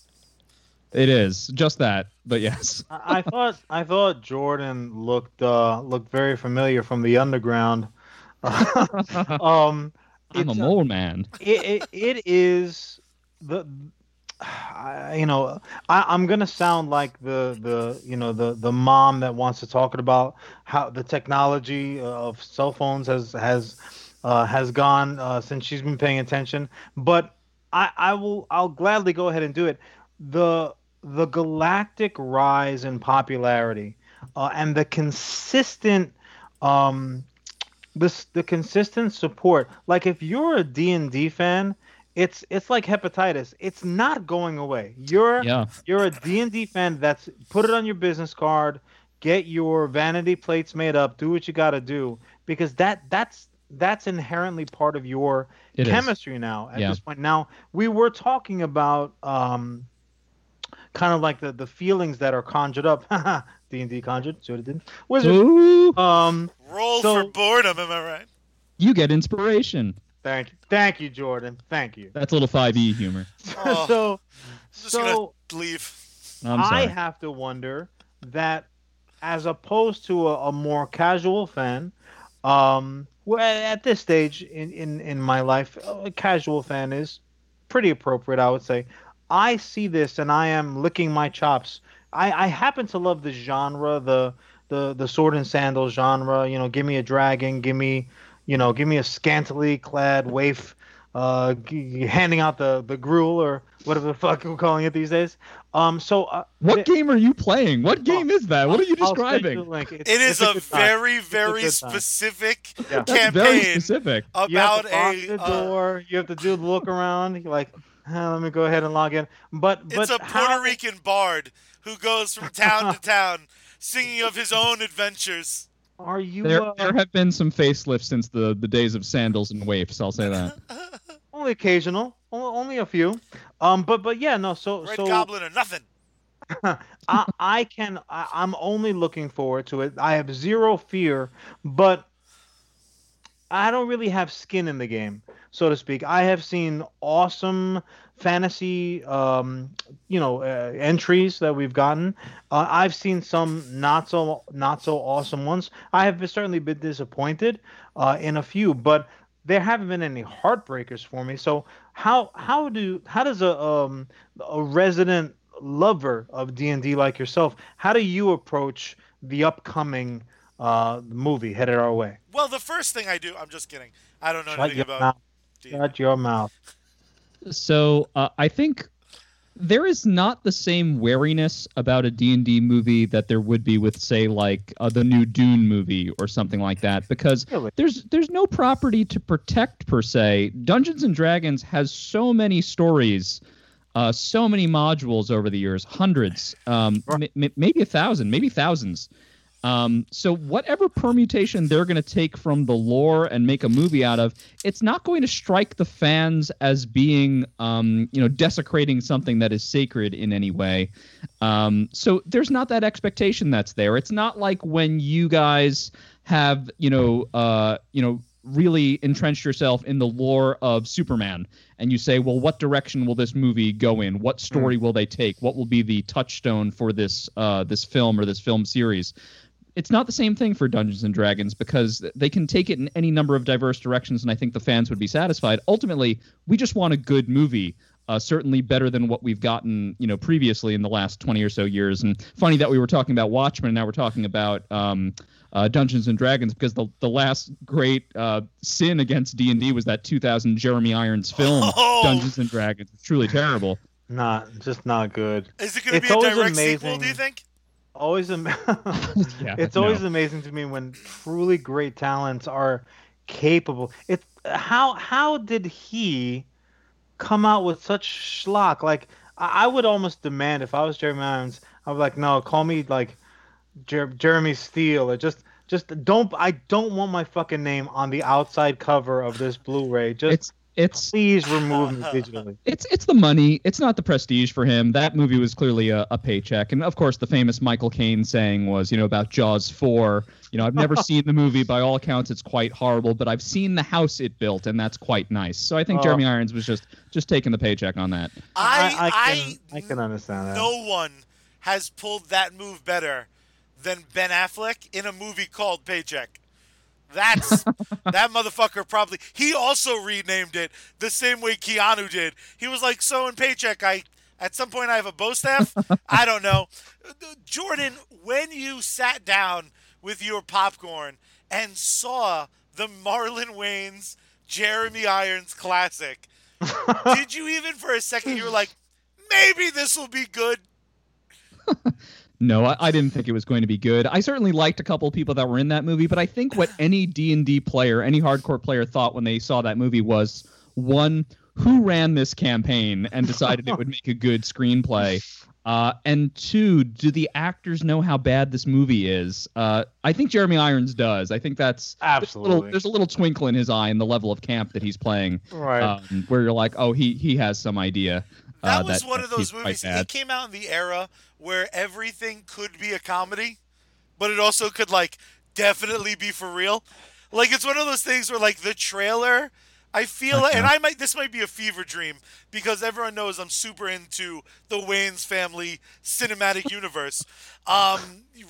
C: it is just that, but yes.
B: I, I thought I thought Jordan looked uh, looked very familiar from the underground. um,
C: I'm a
B: it's,
C: mole man.
B: it, it, it is the I, you know I, I'm gonna sound like the the you know the the mom that wants to talk about how the technology of cell phones has has uh, has gone uh, since she's been paying attention, but I I will I'll gladly go ahead and do it. The the galactic rise in popularity uh, and the consistent um this the consistent support like if you're a d&d fan it's it's like hepatitis it's not going away you're
C: Yeah.
B: you're a d&d fan that's put it on your business card get your vanity plates made up do what you got to do because that that's that's inherently part of your
C: It is.
B: chemistry now at
C: Yeah.
B: this point now we were talking about um kind of like the the feelings that are conjured up d&d conjured see what it did wizard
C: Ooh,
B: um
A: Roll
B: So-
A: for boredom, am I right?
C: you get inspiration.
B: Thank you, thank you, Jordan. Thank you.
C: That's a little 5e humor.
A: Oh,
B: so, so
A: gonna leave.
C: I'm
B: I
C: sorry.
B: have to wonder that as opposed to a, a more casual fan, um, well, at this stage in, in, in my life, a casual fan is pretty appropriate, I would say. I see this and I am licking my chops. I, I happen to love the genre, the the the sword and sandals genre. You know, give me a dragon, give me, you know, give me a scantily clad waif, uh, g- handing out the the gruel or whatever the fuck we're calling it these days. Um, so uh,
C: What
B: th-
C: game are you playing? What game is that? What are you describing?
B: you the. It's- it's
A: is a
B: good time.
A: very,
B: a
A: very
B: good time.
A: specific
B: Yeah.
C: That's very
A: campaign
C: specific.
B: You have
A: about
B: to lock
A: a.
B: the
A: uh,
B: door. you have to do the look around. You're like, "Ah, let me go ahead and log in. But but
A: it's a Puerto
B: how-
A: Rican bard who goes from town to town singing of his own adventures.
B: Are you
C: There,
B: uh,
C: there have been some facelifts since the, the days of sandals and waifs. I'll say that.
B: only occasional? Only, only a few. Um, but but yeah, no. So
A: Red
B: so
A: Goblin or nothing.
B: I, I can I, I'm only looking forward to it. I have zero fear, but I don't really have skin in the game, so to speak. I have seen awesome fantasy, um, you know, uh, entries that we've gotten. Uh, I've seen some not so not so awesome ones. I have certainly been disappointed uh, in a few, but there haven't been any heartbreakers for me. So how how do how does a um a resident lover of D&D like yourself, how do you approach the upcoming uh movie headed our way?
A: Well, the first thing I do, I'm just kidding. I don't know anything about. D-
B: Shut your mouth.
C: So uh, I think there is not the same wariness about a D&D movie that there would be with say like uh, the new Dune movie or something like that because
B: Really?
C: there's there's no property to protect per se. Dungeons and Dragons has so many stories, uh, so many modules over the years, hundreds, um, m- m- maybe a thousand, maybe thousands. Um, so whatever permutation they're going to take from the lore and make a movie out of, it's not going to strike the fans as being, um, you know, desecrating something that is sacred in any way. Um, so there's not that expectation that's there. It's not like when you guys have, you know, uh, you know, really entrenched yourself in the lore of Superman and you say, well, what direction will this movie go in? What story will they take? What will be the touchstone for this uh, this film or this film series? It's not the same thing for Dungeons and Dragons because they can take it in any number of diverse directions, and I think the fans would be satisfied. Ultimately, we just want a good movie. Uh, certainly better than what we've gotten, you know, previously in the last 20 or so years. And funny that we were talking about Watchmen, and now we're talking about um, uh, Dungeons and Dragons because the the last great uh, sin against D and D was that 2000 Jeremy Irons film
A: Oh!
C: Dungeons and Dragons. It's truly terrible.
B: Not just not good.
A: Is it going to
B: It's
A: be a
B: always
A: direct sequel? Do you think?
B: Always am-
C: Yeah,
B: it's
C: no.
B: always amazing to me when truly great talents are capable. It how how did he come out with such schlock? Like I, I would almost demand if I was Jeremy Irons, I would like no, call me like Jer- Jeremy Steele or just just don't I don't want my fucking name on the outside cover of this Blu-ray. Just
C: It's it's
B: please remove me digitally.
C: it's it's the money. It's not the prestige for him. That movie was clearly a, a paycheck, and of course, the famous Michael Caine saying was, you know, about Jaws four. You know, I've never seen the movie. By all accounts, it's quite horrible, but I've seen the house it built, and that's quite nice. So I think
B: Oh.
C: Jeremy Irons was just just taking the paycheck on that.
A: I
B: I,
A: I,
B: can I can understand that.
A: no one has pulled that move better than Ben Affleck in a movie called Paycheck. That's that motherfucker probably he also renamed it the same way Keanu did. He was like, so in Paycheck, I at some point I have a bow staff. I don't know. Jordan, when you sat down with your popcorn and saw the Marlon Wayans' Jeremy Irons classic, did you even for a second you were like, maybe this will be good?
C: No, I, I didn't think it was going to be good. I certainly liked a couple of people that were in that movie, but I think what any D and D player, any hardcore player, thought when they saw that movie was one, who ran this campaign and decided it would make a good screenplay, uh, and two, do the actors know how bad this movie is? Uh, I think Jeremy Irons does. I think that's there's a, little,
B: Absolutely.
C: there's a little twinkle in his eye in the level of camp that he's playing,
B: Right.
C: um, where you're like, oh, he he has some idea.
A: That
C: uh,
A: was
C: that-
A: one of those movies. It came out in the era where everything could be a comedy, but it also could like definitely be for real. Like it's one of those things where like the trailer I feel, like,
C: Okay.
A: and I might. This might be a fever dream because everyone knows I'm super into the Wayans family cinematic universe. Um,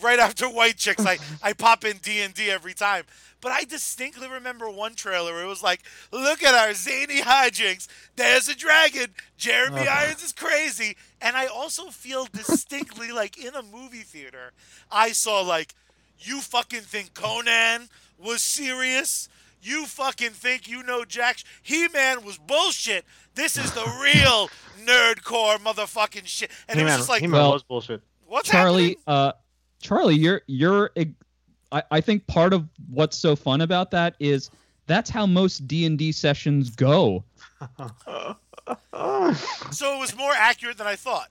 A: right after White Chicks, I I pop in D and D every time. But I distinctly remember one trailer where it was like, "Look at our zany hijinks. There's a dragon. Jeremy Irons is crazy." And I also feel distinctly like in a movie theater, I saw like, "You fucking think Conan was serious?" You fucking think you know Jack? He Man was bullshit. This is the real nerdcore motherfucking shit. And it was just like,
B: He-Man
C: Well-
B: was bullshit.
A: what's
C: Charlie,
A: happening?
C: uh, Charlie, you're you're. I, I think part of what's so fun about that is that's how most D and D sessions go.
A: So it was more accurate than I thought.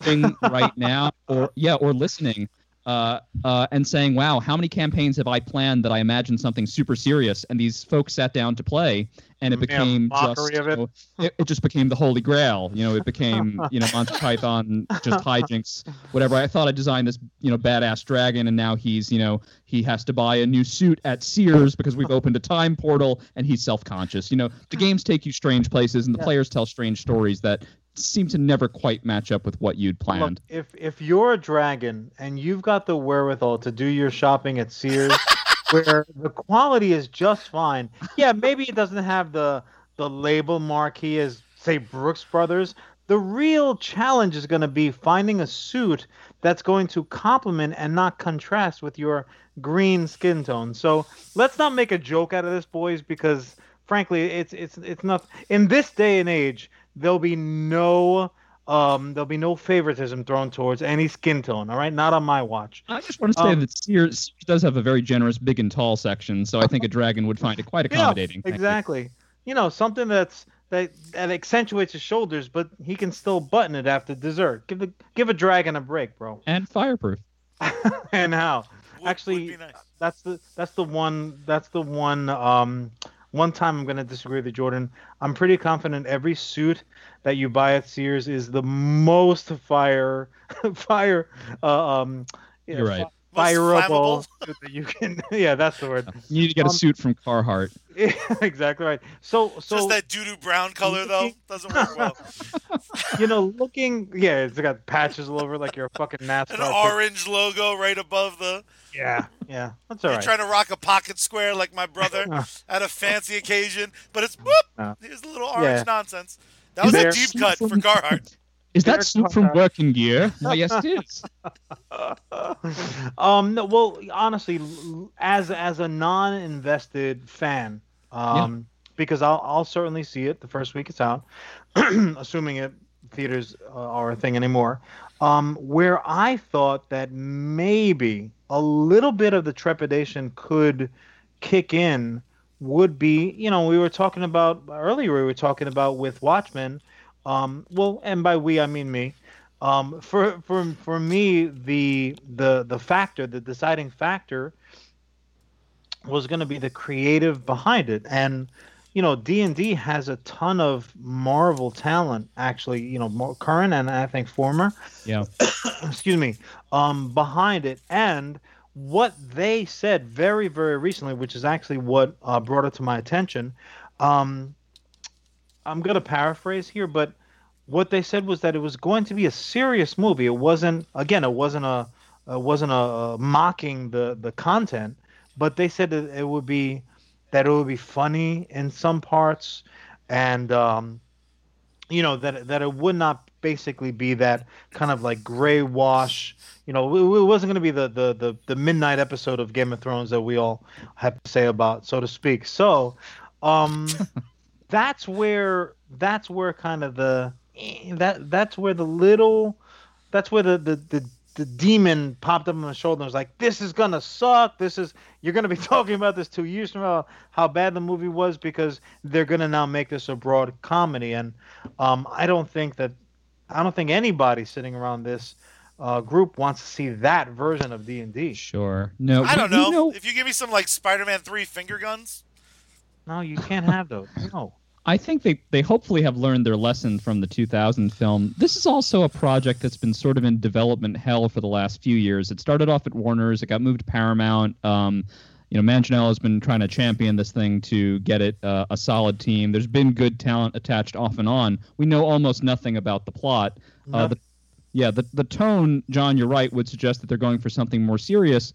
C: Thing right now, or yeah, or listening, uh, uh, and saying, "Wow, how many campaigns have I planned that I imagined something super serious?" And these folks sat down to play, and it became
B: mockery
C: just
B: of it.
C: you know, it, it just became the holy grail. You know, it became you know Monty Python just hijinks, whatever. I thought I designed this you know badass dragon, and now he's you know he has to buy a new suit at Sears because we've opened a time portal, and he's self conscious. You know, the games take you strange places, and the
B: Yeah.
C: players tell strange stories that seem to never quite match up with what you'd
B: Look,
C: planned.
B: if if you're a dragon and you've got the wherewithal to do your shopping at Sears, where the quality is just fine, yeah, maybe it doesn't have the the label marquee as say Brooks Brothers. The real challenge is going to be finding a suit that's going to complement and not contrast with your green skin tone. So let's not make a joke out of this, boys, because frankly, it's it's it's not in this day and age. There'll be no um there'll be no favoritism thrown towards any skin tone. All right, not on my watch.
C: I just want to say
B: Um,
C: that Sears, Sears does have a very generous big and tall section, so I think a dragon would find it quite accommodating.
B: Yeah, exactly. You know, something that's that that accentuates his shoulders, but he can still button it after dessert. Give the give a dragon a break, bro.
C: And fireproof.
B: and how?
A: Would-
B: Actually,
A: would nice.
B: that's the that's the one that's the one um one time I'm gonna disagree with you, Jordan. I'm pretty confident every suit that you buy at Sears is the most fire fire uh, um
C: You're right.
B: Fi-
A: Most
B: fireable
A: flammable.
B: suit that you can yeah that's the word
C: You need to get a
B: Um,
C: suit from Carhartt.
B: exactly right so so
A: Just that doo doo brown color though doesn't work well.
B: you know looking yeah it's got patches all over like you're a fucking NASCAR
A: An
B: kid.
A: orange logo right above the.
B: yeah yeah that's all
A: You're
B: right
A: trying to rock a pocket square like my brother at a fancy occasion, but it's whoop.
B: No.
A: Here's a little orange
B: Yeah.
A: nonsense. That was
B: There-
A: a deep cut for Carhartt.
C: Is that
B: Derek
C: suit from
B: Carhartt.
C: Working Gear? Why, yes, it is.
B: um no, well honestly as as a non-invested fan um because I'll I'll certainly see it the first week it's out assuming it theaters uh, are a thing anymore um where I thought that maybe a little bit of the trepidation could kick in would be you know we were talking about earlier we were talking about with Watchmen um well and by we I mean me um, for for for me, the the the factor, the deciding factor, was going to be the creative behind it, and you know, D and D has a ton of Marvel talent, actually, you know, more current and I think former,
C: Yeah.
B: excuse me, um, behind it, and what they said very very recently, which is actually what uh, brought it to my attention. Um, I'm going to paraphrase here, but what they said was that it was going to be a serious movie. It wasn't again, it wasn't a it wasn't a, mocking the the content, but they said that it would be that it would be funny in some parts, and um, you know that that it would not basically be that kind of like gray wash. You know, it, it wasn't going to be the, the the the midnight episode of Game of Thrones that we all have to say about, so to speak. So, um, that's where that's where kind of the that that's where the little that's where the the the, the demon popped up on the shoulder and was like this is gonna suck this is you're gonna be talking about this two years from now how bad the movie was because they're gonna now make this a broad comedy and um i don't think that i don't think anybody sitting around this uh, group wants to see that version of d&d
C: Sure. No.
A: I don't
C: we
A: know. If you give me some like Spider-Man three finger guns,
B: no you can't have those no
C: I think they, they hopefully have learned their lesson from the 2000 film. This is also a project that's been sort of in development hell for the last few years. It started off at Warner's, it got moved to Paramount. Um, you know, Manganiello has been trying to champion this thing to get it uh, a solid team. There's been good talent attached off and on. We know almost nothing about the plot. Uh, the, yeah, the the tone, John, you're right, would suggest that they're going for something more serious.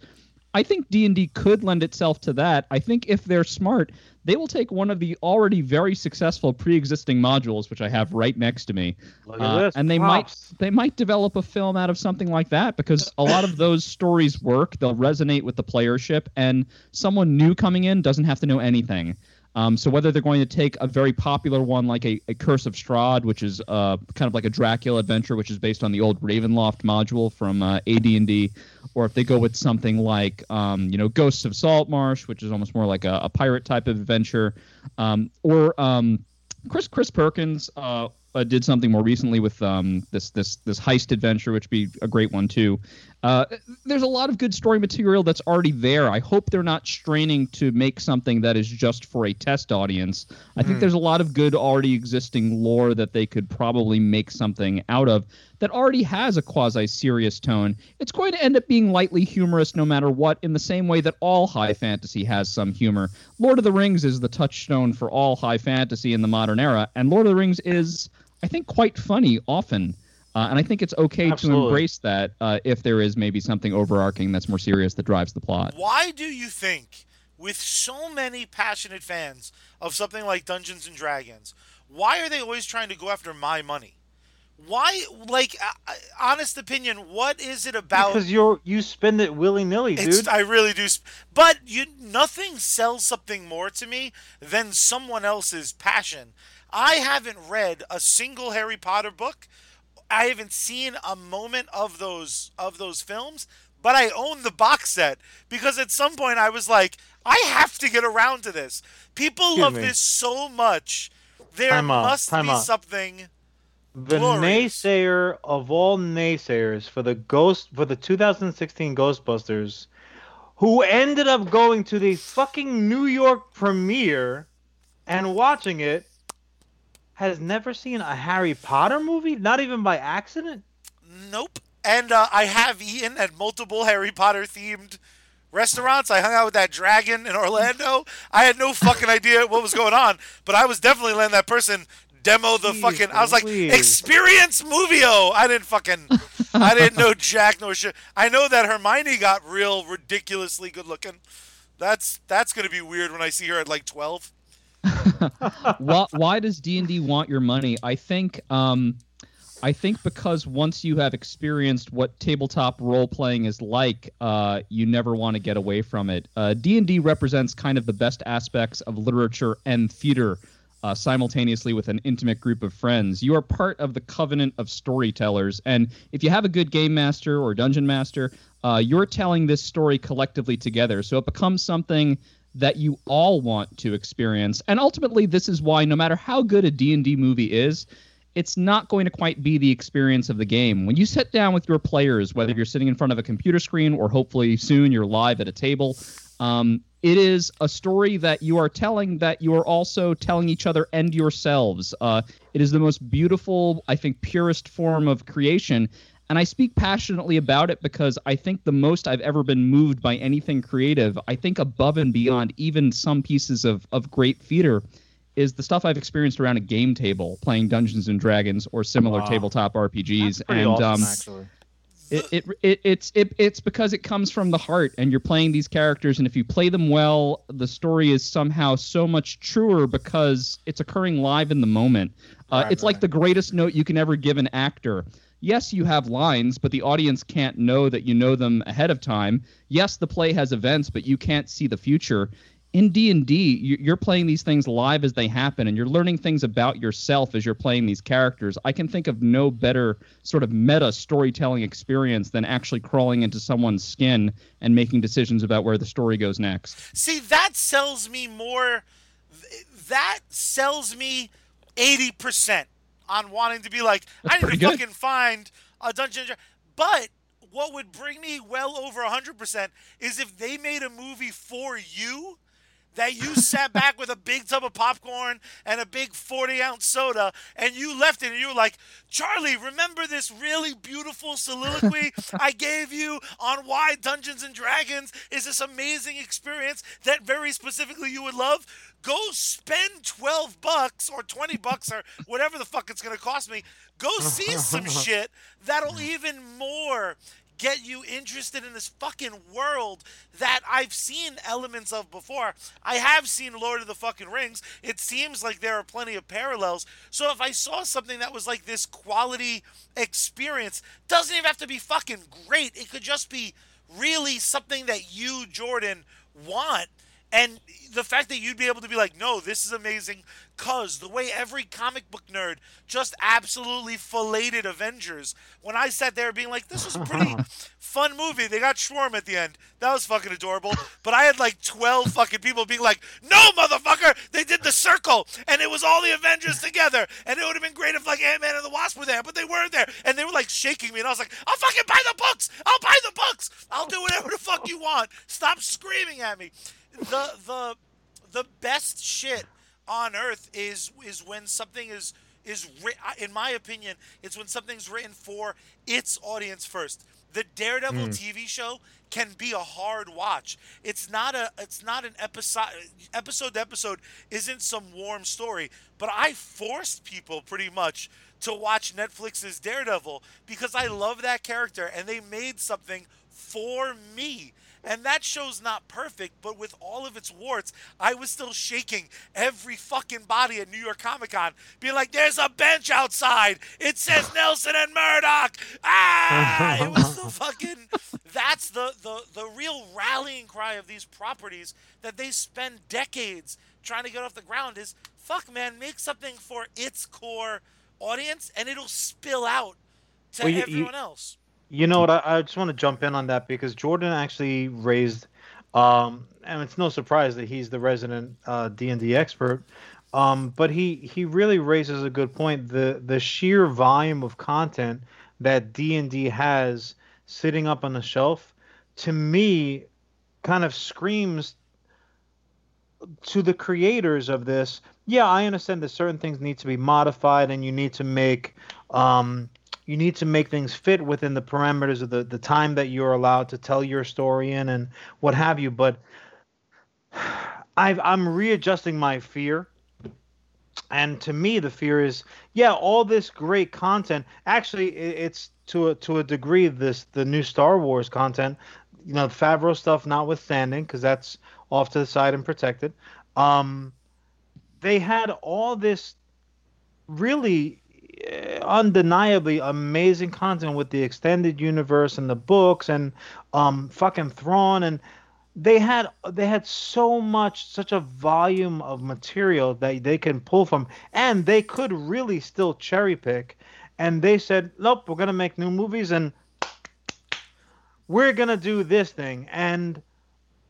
C: I think D&D could lend itself to that. I think if they're smart, they will take one of the already very successful pre-existing modules, which I have right next to me,
B: uh,
C: and they
B: Props.
C: might they might develop a film out of something like that because a lot of those stories work. They'll resonate with the playership, and someone new coming in doesn't have to know anything. Um, so whether they're going to take a very popular one like a, a Curse of Strahd, which is uh, kind of like a Dracula adventure, which is based on the old Ravenloft module from uh, AD&D, or if they go with something like um, you know Ghosts of Saltmarsh, which is almost more like a, a pirate type of adventure, um, or um, Chris Chris Perkins uh, uh, did something more recently with um, this this this heist adventure, which would be a great one too. Uh, there's a lot of good story material that's already there. I hope they're not straining to make something that is just for a test audience. I think there's a lot of good already existing lore that they could probably make something out of that already has a quasi serious tone. It's going to end up being lightly humorous no matter what, in the same way that all high fantasy has some humor. Lord of the Rings is the touchstone for all high fantasy in the modern era, and Lord of the Rings is, I think, quite funny often. Uh, and I think it's okay
B: Absolutely.
C: to embrace that uh, if there is maybe something overarching that's more serious that drives the plot.
A: Why do you think, with so many passionate fans of something like Dungeons and Dragons, why are they always trying to go after my money? Why, like, uh, uh, honest opinion, what is it about?
B: because you're you spend it willy nilly,
A: It's,
B: dude.
A: I really do. sp- But you, nothing sells something more to me than someone else's passion. I haven't read a single Harry Potter book. I haven't seen a moment of those of those films, but I own the box set because at some point I was like, I have to get around to this. People
B: Excuse
A: love
B: me.
A: this so much. There
B: Time
A: must
B: time
A: be
B: out.
A: something.
B: the
A: glorious.
B: naysayer of all naysayers for the ghost for the 2016 Ghostbusters, who ended up going to the fucking New York premiere and watching it, has never seen a Harry Potter movie, not even by accident.
A: Nope. And uh, I have eaten at multiple Harry Potter themed restaurants. I hung out with that dragon in Orlando. I had no fucking idea what was going on, but I was definitely letting that person demo the
B: Jeez
A: fucking. I was like,
B: Louise.
A: experience Movio. I didn't fucking. I didn't know Jack nor shit. I know that Hermione got real ridiculously good looking. That's that's gonna be weird when I see her at like twelve.
C: why, why does D&D want your money? I think um I think because once you have experienced what tabletop role playing is like, uh, you never want to get away from it. Uh, D&D represents kind of the best aspects of literature and theater uh, simultaneously with an intimate group of friends. You are part of the covenant of storytellers, and if you have a good game master or dungeon master, uh, you're telling this story collectively together. So it becomes something that you all want to experience. And ultimately, this is why no matter how good a D&D movie is, it's not going to quite be the experience of the game. When you sit down with your players, whether you're sitting in front of a computer screen or hopefully soon you're live at a table, um, it is a story that you are telling that you are also telling each other and yourselves. Uh, it is the most beautiful, I think, purest form of creation. And I speak passionately about it because I think the most I've ever been moved by anything creative, I think above and beyond even some pieces of, of great theater, is the stuff I've experienced around a game table playing Dungeons and Dragons or similar
B: Wow.
C: tabletop RPGs. And
B: awesome,
C: um,
B: actually.
C: it, it, it it's it, it's because it comes from the heart and you're playing these characters and if you play them well the story is somehow so much truer because it's occurring live in the moment uh,
B: Right,
C: it's like the greatest note you can ever give an actor yes you have lines but the audience can't know that you know them ahead of time. Yes the play has events but you can't see the future. In d&d you- you're playing these things live as they happen and you're learning things about yourself as you're playing these characters. I can think of no better sort of meta storytelling experience than actually crawling into someone's skin and making decisions about where the story goes next.
A: See, that sells me more. That sells me 80% on wanting to be like, I need to
C: good.
A: fucking find a Dungeon But what would bring me well over 100% is if they made a movie for you that you sat back with a big tub of popcorn and a big 40 ounce soda and you left it and you were like, Charlie, remember this really beautiful soliloquy I gave you on why Dungeons and Dragons is this amazing experience that very specifically you would love? Go spend 12 bucks or 20 bucks or whatever the fuck it's going to cost me. Go see some shit that'll even more get you interested in this fucking world that I've seen elements of before. I have seen Lord of the fucking Rings. It seems like there are plenty of parallels. So if I saw something that was like this quality experience, doesn't even have to be fucking great. It could just be really something that you, Jordan, want and the fact that you'd be able to be like, no, this is amazing, cause the way every comic book nerd just absolutely filleted Avengers. When I sat there being like, this was a pretty fun movie. They got shawarma at the end. That was fucking adorable. But I had like 12 fucking people being like, no, motherfucker, they did the circle, and it was all the Avengers together. And it would have been great if like Ant Man and the Wasp were there, but they weren't there. And they were like shaking me, and I was like, I'll fucking buy the books. I'll buy the books. I'll do whatever the fuck you want. Stop screaming at me the the the best shit on earth is is when something is is in my opinion it's when something's written for its audience first. The daredevil mm. tv show can be a hard watch. It's not a it's not an episode episode to episode isn't some warm story but i forced people pretty much to watch netflix's daredevil because i love that character and they made something for me and that show's not perfect, but with all of its warts, I was still shaking every fucking body at New York Comic Con, being like, there's a bench outside. It says Nelson and Murdock. Ah! it was the fucking. That's the, the, the real rallying cry of these properties that they spend decades trying to get off the ground is fuck, man, make something for its core audience and it'll spill out to well, you, everyone you, else.
B: You know what? I, I just want to jump in on that because Jordan actually raised, um, and it's no surprise that he's the resident uh, D and D expert. Um, but he he really raises a good point. The the sheer volume of content that D and D has sitting up on the shelf, to me, kind of screams to the creators of this. Yeah, I understand that certain things need to be modified, and you need to make um, you need to make things fit within the parameters of the, the time that you're allowed to tell your story in and what have you. But I've, I'm readjusting my fear. And to me, the fear is, yeah, all this great content. Actually, it's to a, to a degree this the new Star Wars content. You know, Favreau stuff notwithstanding, because that's off to the side and protected. Um, they had all this really undeniably amazing content with the extended universe and the books and um fucking Thrawn. And they had they had so much such a volume of material that they can pull from. And they could really still cherry pick. And they said nope we're going to make new movies and we're going to do this thing. And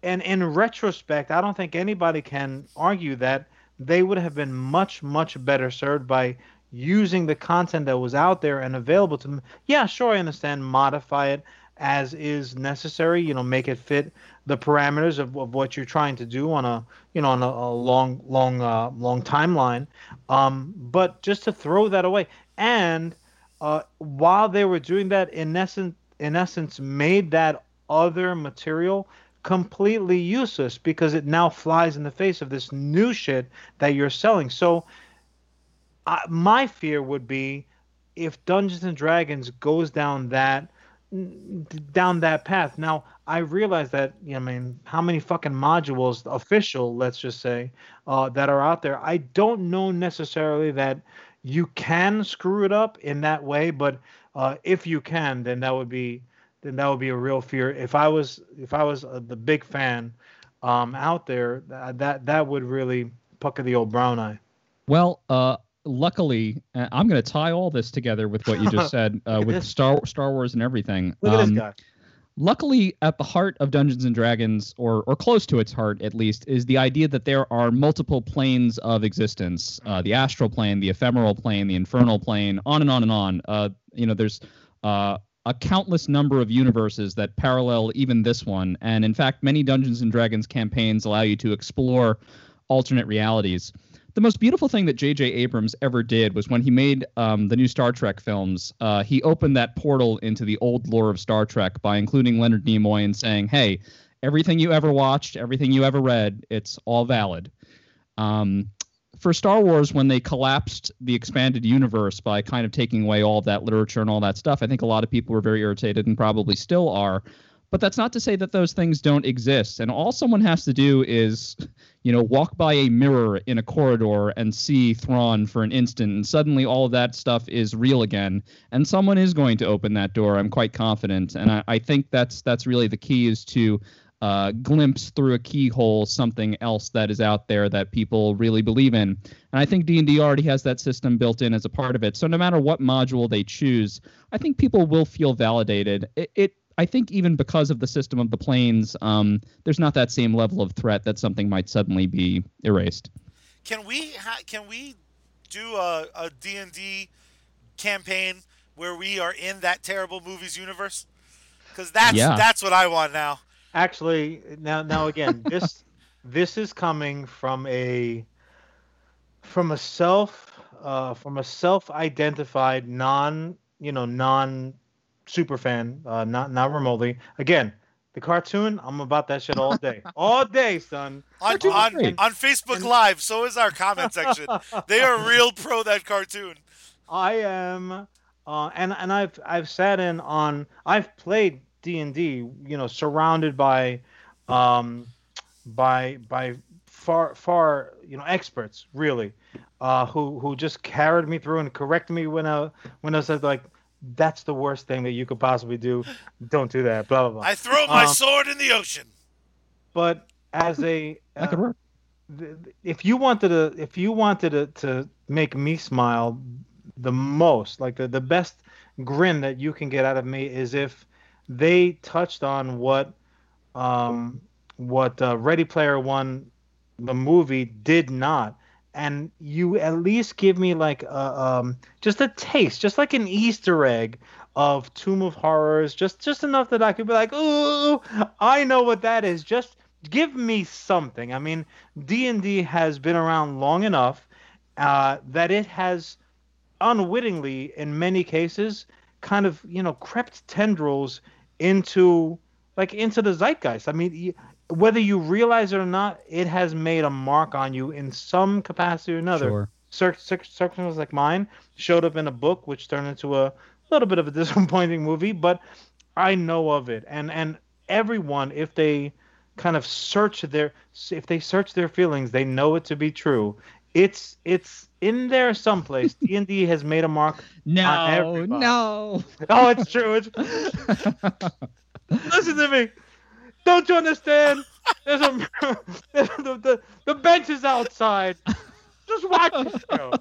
B: and in retrospect I don't think anybody can argue that they would have been much much better served by using the content that was out there and available to them. Yeah, sure, I understand. Modify it as is necessary. You know, make it fit the parameters of, of what you're trying to do on a you know on a, a long long uh, long timeline. Um, but just to throw that away and uh, while they were doing that, in essence, in essence, made that other material completely useless because it now flies in the face of this new shit that you're selling. So I, my fear would be if Dungeons and Dragons goes down that down that path. Now, I realize that, you know, I mean, how many fucking modules, official, let's just say, uh, that are out there. I don't know necessarily that you can screw it up in that way, but uh, if you can, then that would be then that would be a real fear. If I was if I was uh, the big fan um, out there, that that would really pucker the old brown eye.
C: Well, uh, luckily, uh, I'm going to tie all this together with what you just said uh, with Star Star Wars and everything.
B: Look at um, this guy.
C: Luckily, at the heart of Dungeons and Dragons, or or close to its heart at least, is the idea that there are multiple planes of existence: uh, the astral plane, the ephemeral plane, the infernal plane, on and on and on. Uh, you know, there's uh, a countless number of universes that parallel even this one. And in fact, many Dungeons and Dragons campaigns allow you to explore alternate realities. The most beautiful thing that J.J. Abrams ever did was when he made um, the new Star Trek films. Uh, he opened that portal into the old lore of Star Trek by including Leonard Nimoy and saying, "Hey, everything you ever watched, everything you ever read, it's all valid." Um, for Star Wars, when they collapsed the expanded universe by kind of taking away all of that literature and all that stuff, I think a lot of people were very irritated and probably still are. But that's not to say that those things don't exist. And all someone has to do is, you know, walk by a mirror in a corridor and see Thrawn for an instant, and suddenly all of that stuff is real again. And someone is going to open that door. I'm quite confident. And I, I think that's that's really the key is to uh, glimpse through a keyhole something else that is out there that people really believe in. And I think D&D already has that system built in as a part of it. So no matter what module they choose, I think people will feel validated. It, it I think even because of the system of the planes, um, there's not that same level of threat that something might suddenly be erased.
A: Can we ha- can we do a, a D&D campaign where we are in that terrible movies universe? Because that's
C: Yeah.
A: that's what I want now.
B: Actually, now now again, this this is coming from a from a self uh, from a self-identified non you know non super fan, uh, not not remotely. Again, the cartoon, I'm about that shit all day, all day, son.
A: On, on, on Facebook Live, so is our comment section. they are real pro that cartoon.
B: I am, uh, and and I've I've sat in on I've played D and D, you know, surrounded by, um, by by far far you know experts really, uh, who who just carried me through and corrected me when I when I said like that's the worst thing that you could possibly do, don't do that, blah blah blah.
A: I throw my
B: Um,
A: sword in the ocean.
B: but as a
C: That could
B: uh,
C: work.
B: th- th- if you wanted to if you wanted to, to make me smile the most like the, the best grin that you can get out of me is if they touched on what um what uh, ready player one the movie did not and you at least give me like a, um just a taste just like an easter egg of tomb of horrors just just enough that i could be like ooh i know what that is. Just give me something. I mean d&d has been around long enough uh, that it has unwittingly in many cases kind of you know crept tendrils into like into the zeitgeist. I mean whether you realize it or not it has made a mark on you in some capacity or another
C: Sure.
B: Cir- cir- circumstances like mine showed up in a book which turned into a little bit of a disappointing movie but i know of it and and everyone if they kind of search their if they search their feelings they know it to be true it's it's in there someplace d&d has made a mark
C: No,
B: everybody.
C: no.
B: oh it's true it's listen to me don't you understand there's a the, the, the bench is outside just watch the show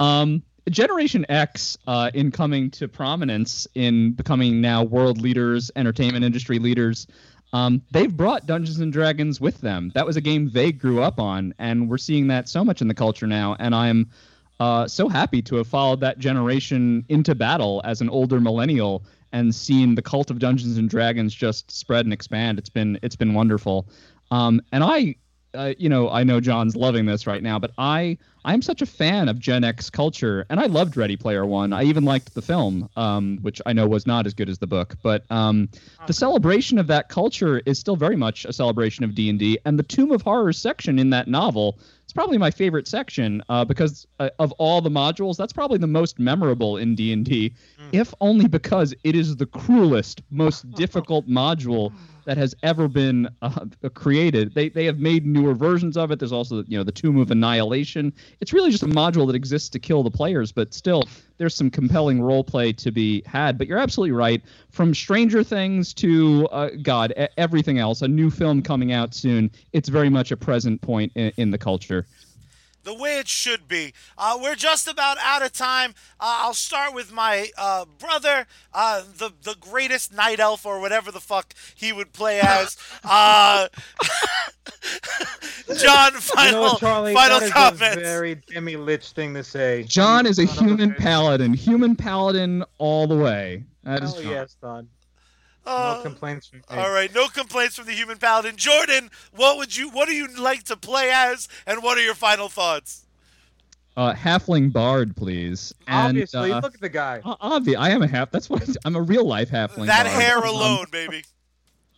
C: Um, Generation X, uh, in coming to prominence in becoming now world leaders, entertainment industry leaders, um, they've brought Dungeons and Dragons with them. That was a game they grew up on, and we're seeing that so much in the culture now. And I'm uh, so happy to have followed that generation into battle as an older millennial and seen the cult of Dungeons and Dragons just spread and expand. It's been it's been wonderful. Um, and I, uh, you know, I know John's loving this right now, but I I'm such a fan of Gen X culture, and I loved Ready Player One. I even liked the film, um, which I know was not as good as the book, but um, the celebration of that culture is still very much a celebration of D and D. And the Tomb of Horrors section in that novel is probably my favorite section uh, because uh, of all the modules, that's probably the most memorable in D and D, if only because it is the cruelest, most difficult module that has ever been uh, created. They they have made newer versions of it. There's also you know the Tomb of Annihilation. It's really just a module that exists to kill the players, but still there's some compelling role play to be had. But you're absolutely right. From Stranger Things to uh, God, everything else, a new film coming out soon. It's very much a present point in, in the culture.
A: The way it should be. Uh, we're just about out of time. Uh, I'll start with my uh, brother, uh, the the greatest night elf or whatever the fuck he would play as. Uh, John, final
B: you know Charlie?
A: final
B: that is
A: comments.
B: a very Demi Lich thing to say.
C: John is a
B: son
C: human paladin. Human paladin all the way. That is
B: Hell
C: John.
B: yes, Don.
A: Uh,
B: No complaints from me.
A: All right, no complaints from the human paladin. Jordan, what would you what do you like to play as and what are your final thoughts?
C: Uh, halfling bard, please. And,
B: Obviously,
C: uh,
B: look at the guy.
C: obvi- I am a half. That's what I'm a real life halfling.
A: that
C: bard.
A: hair
C: Um,
A: alone, baby.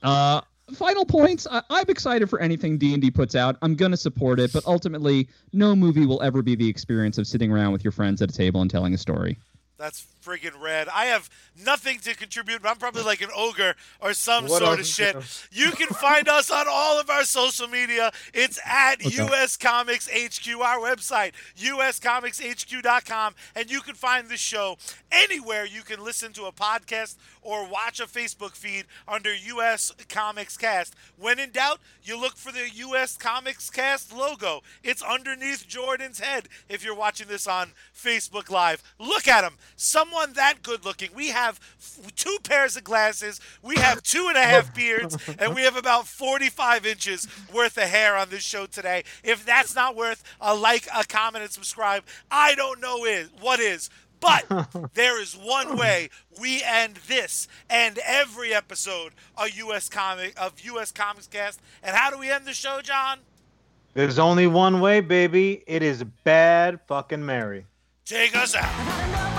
C: Uh, final points. I- I'm excited for anything D and D puts out. I'm gonna support it, but ultimately, no movie will ever be the experience of sitting around with your friends at a table and telling a story.
A: That's friggin' rad. I have nothing to contribute, but I'm probably like an ogre or some
B: What
A: sort of shit. You can find us on all of our social media. It's at
C: Okay.
A: US Comics HQ, our website, uscomicshq.com, and you can find the show anywhere you can listen to a podcast or watch a Facebook feed under US Comics Cast. When in doubt, you look for the US Comics Cast logo. It's underneath Jordan's head if you're watching this on Facebook Live. Look at him. Someone that good looking. We have f- two pairs of glasses, we have two and a half beards, and we have about 45 inches worth of hair on this show today. If that's not worth a like, a comment, and subscribe, I don't know is what is. But there is one way we end this and every episode of US comic of US Comics Cast. And how do we end the show, John?
B: There's only one way, baby. It is bad fucking Mary.
A: Take us out.